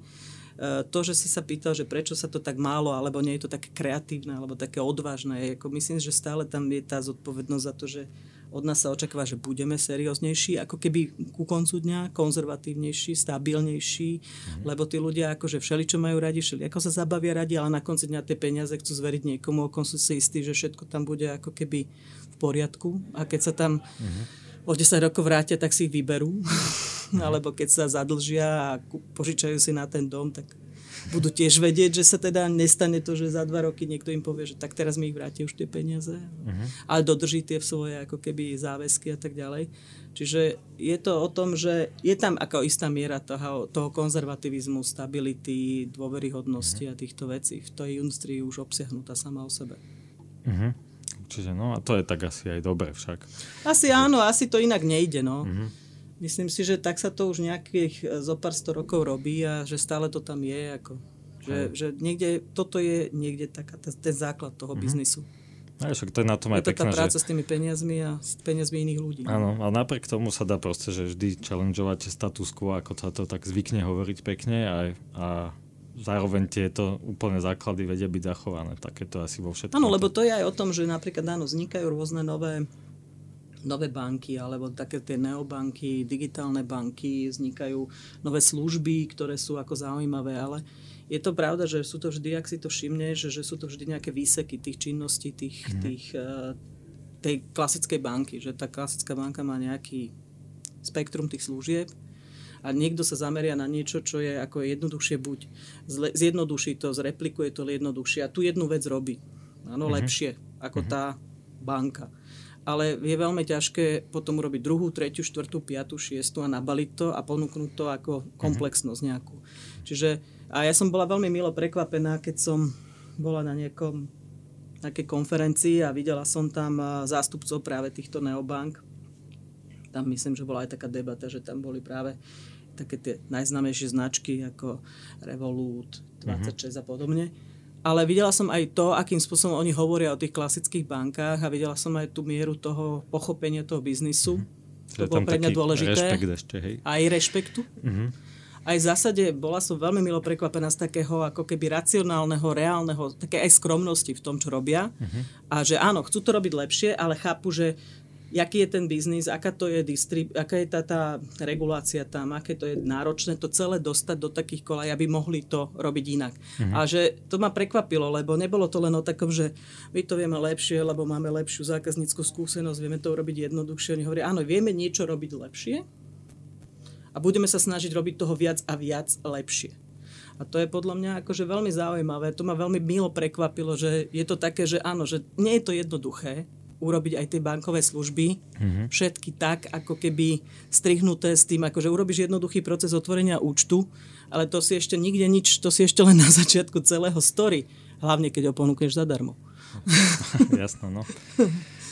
to, že si sa pýtal, že prečo sa to tak málo, alebo nie je to také kreatívne, alebo také odvážne, ako myslím, že stále tam je tá zodpovednosť za to, že od nás sa očakáva, že budeme serióznejší, ako keby ku koncu dňa konzervatívnejší, stabilnejší, mm. lebo tí ľudia akože všeli, čo majú radi, všeli, ako sa zabavia radi, ale na konci dňa tie peniaze chcú zveriť niekomu, okom sú si istí, že všetko tam bude ako keby v poriadku a keď sa tam mm. o 10 rokov vrátia, tak si ich vyberú, mm. <laughs> alebo keď sa zadlžia a požičajú si na ten dom, tak budú tiež vedieť, že sa teda nestane to, že za dva roky niekto im povie, že tak teraz mi ich vráti už tie peniaze, uh-huh. ale dodrží tie svoje ako keby záväzky a tak ďalej. Čiže je to o tom, že je tam ako istá miera toho, toho konzervativizmu, stability, dôveryhodnosti uh-huh. a týchto vecí v tej industrii už obsiahnutá sama o sebe. Uh-huh. Čiže no a to je tak asi aj dobre však. Asi áno, asi to inak nejde, no. Uh-huh. Myslím si, že tak sa to už nejakých e, zo pár sto rokov robí a že stále to tam je. Ako, že, že niekde, toto je niekde taká, ten základ toho mm-hmm. biznisu. No, však to je na tom aj je to pekné, tá práca že... s tými peniazmi a s peniazmi iných ľudí. Áno, ale napriek tomu sa dá proste, že vždy challengeovať status quo, ako sa to tak zvykne hovoriť pekne a, a zároveň tieto úplné základy vedia byť zachované. Také to asi vo všetkom. Áno, lebo to je aj o tom, že napríklad áno, vznikajú rôzne nové nové banky alebo také tie neobanky, digitálne banky, vznikajú nové služby, ktoré sú ako zaujímavé, ale je to pravda, že sú to vždy, ak si to všimneš, že sú to vždy nejaké výseky tých činností, tých, mm. tých, uh, tej klasickej banky, že tá klasická banka má nejaký spektrum tých služieb a niekto sa zameria na niečo, čo je ako jednoduchšie buď zle, zjednoduší to, zreplikuje to jednoduchšie a tu jednu vec robí. Áno, mm-hmm. lepšie ako mm-hmm. tá banka ale je veľmi ťažké potom urobiť druhú, tretiu, štvrtú, piatú, šiestu a nabaliť to a ponúknuť to ako mhm. komplexnosť nejakú. Čiže a ja som bola veľmi milo prekvapená, keď som bola na nejakom nejakej konferencii a videla som tam zástupcov práve týchto neobank. Tam myslím, že bola aj taká debata, že tam boli práve také tie najznámejšie značky ako Revolut, 26 mm-hmm. a podobne ale videla som aj to, akým spôsobom oni hovoria o tých klasických bankách a videla som aj tú mieru toho pochopenia toho biznisu. Mm-hmm. To bolo pre mňa dôležité. Rešpekt ešte, hej? Aj rešpektu. Mm-hmm. Aj v zásade bola som veľmi milo prekvapená z takého ako keby racionálneho, reálneho, také aj skromnosti v tom, čo robia. Mm-hmm. A že áno, chcú to robiť lepšie, ale chápu, že jaký je ten biznis, aká, to je distrib- aká je tá, tá regulácia tam, aké to je náročné to celé dostať do takých kolaj, aby mohli to robiť inak. Mm-hmm. A že to ma prekvapilo, lebo nebolo to len o takom, že my to vieme lepšie, lebo máme lepšiu zákazníckú skúsenosť, vieme to urobiť jednoduchšie. Oni hovoria, áno, vieme niečo robiť lepšie a budeme sa snažiť robiť toho viac a viac lepšie. A to je podľa mňa akože veľmi zaujímavé. To ma veľmi milo prekvapilo, že je to také, že áno, že nie je to jednoduché, urobiť aj tie bankové služby, mm-hmm. všetky tak, ako keby strihnuté s tým, akože urobíš jednoduchý proces otvorenia účtu, ale to si ešte nikde nič, to si ešte len na <laughs> začiatku celého story, hlavne keď ho ponúkneš zadarmo. <laughs> Jasno, no. <laughs>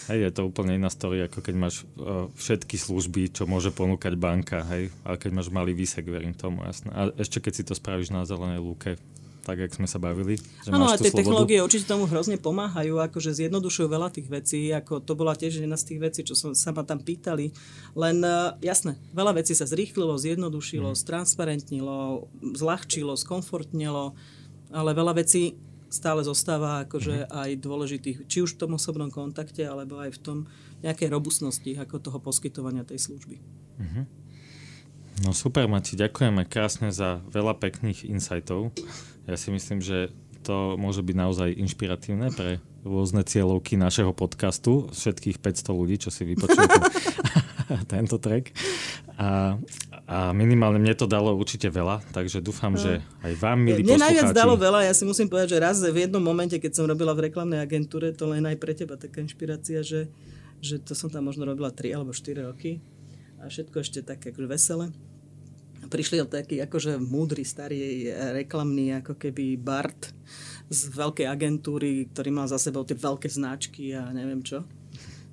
Hej, je to úplne iná story, ako keď máš uh, všetky služby, čo môže ponúkať banka, hej, ale keď máš malý výsek, verím tomu, jasné. A ešte keď si to spravíš na zelenej lúke, tak jak sme sa bavili. Áno, a tie slobodu. technológie určite tomu hrozne pomáhajú, akože zjednodušujú veľa tých vecí, ako to bola tiež jedna z tých vecí, čo som sa ma tam pýtali. Len uh, jasné, veľa vecí sa zrýchlilo, zjednodušilo, mm. stransparentnilo, zľahčilo, skomfortnilo, ale veľa vecí stále zostáva akože mm. aj dôležitých, či už v tom osobnom kontakte, alebo aj v tom nejakej robustnosti ako toho poskytovania tej služby. Mm-hmm. No super, Mati, ďakujeme krásne za veľa pekných insightov. Ja si myslím, že to môže byť naozaj inšpiratívne pre rôzne cieľovky našeho podcastu, všetkých 500 ľudí, čo si vypočujú <laughs> tento track. A, a minimálne mne to dalo určite veľa, takže dúfam, no. že aj vám, milí Mne najviac dalo veľa, ja si musím povedať, že raz v jednom momente, keď som robila v reklamnej agentúre, to len aj pre teba taká inšpirácia, že, že to som tam možno robila 3 alebo 4 roky a všetko ešte tak akože veselé prišiel taký akože múdry, starý reklamný ako keby Bart z veľkej agentúry, ktorý mal za sebou tie veľké značky a neviem čo.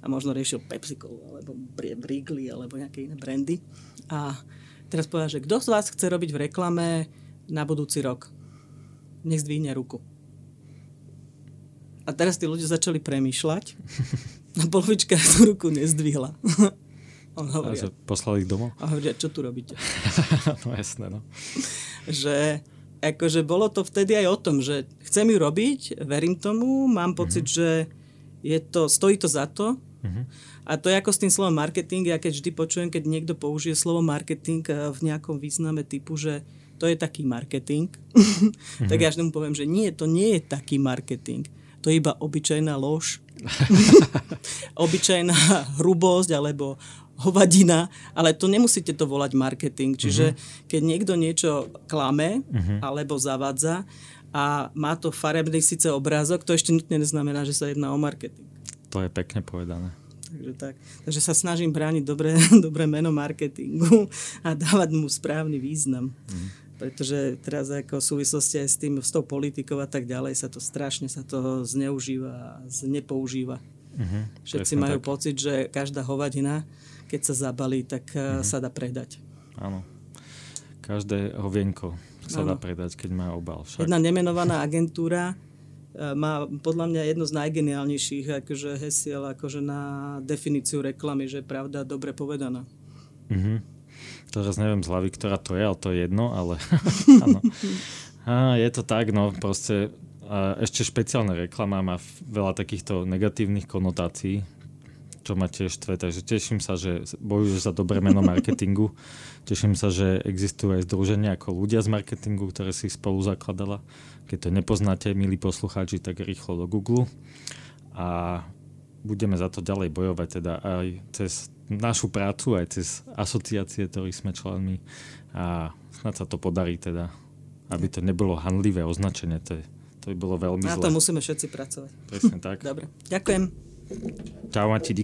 A možno riešil PepsiCo alebo Wrigley alebo nejaké iné brandy. A teraz povedal, že kto z vás chce robiť v reklame na budúci rok? Nech zdvihne ruku. A teraz tí ľudia začali premýšľať <laughs> a polovička <laughs> tú ruku nezdvihla. On hovorí. A poslali ich domov? A hovoria, čo tu robíte? <laughs> no jasné, no. že akože bolo to vtedy aj o tom, že chcem ju robiť, verím tomu, mám pocit, mm-hmm. že je to, stojí to za to. Mm-hmm. A to je ako s tým slovom marketing. Ja keď vždy počujem, keď niekto použije slovo marketing eh, v nejakom význame typu, že to je taký marketing, mm-hmm. <laughs> tak ja vždy mu poviem, že nie, to nie je taký marketing. To je iba obyčajná lož, <laughs> obyčajná hrubosť alebo hovadina, ale to nemusíte to volať marketing. Čiže uh-huh. keď niekto niečo klame uh-huh. alebo zavadza a má to farebný síce obrázok, to ešte nutne neznamená, že sa jedná o marketing. To je pekne povedané. Takže, tak. Takže sa snažím brániť dobré, <laughs> dobré meno marketingu a dávať mu správny význam. Uh-huh. Pretože teraz ako v súvislosti aj s tým, s tou politikou a tak ďalej sa to strašne sa to zneužíva a znepoužíva. Uh-huh. Všetci majú tak. pocit, že každá hovadina keď sa zabalí, tak mm-hmm. sa dá predať. Áno. Každé hovienko sa ano. dá predať, keď má obal. Však. Jedna nemenovaná agentúra eh, má podľa mňa jedno z najgeniálnejších akože hesiel akože na definíciu reklamy, že je pravda dobre povedaná. Mm-hmm. Teraz neviem z hlavy, ktorá to je, ale to je jedno, ale <laughs> áno. Je to tak, no proste a ešte špeciálna reklama má veľa takýchto negatívnych konotácií, čo ma tiež štve. Takže teším sa, že bojuješ za dobré meno marketingu. <laughs> Teším sa, že existujú aj združenia ako ľudia z marketingu, ktoré si spolu zakladala. Keď to nepoznáte, milí poslucháči, tak rýchlo do Google. A budeme za to ďalej bojovať, teda aj cez našu prácu, aj cez asociácie, ktorých sme členmi. A snad sa to podarí teda, aby to nebolo hanlivé označenie. To, je, to by bolo veľmi Na zle. to musíme všetci pracovať. Presne tak. <laughs> Dobre, ďakujem. Ciao, un petit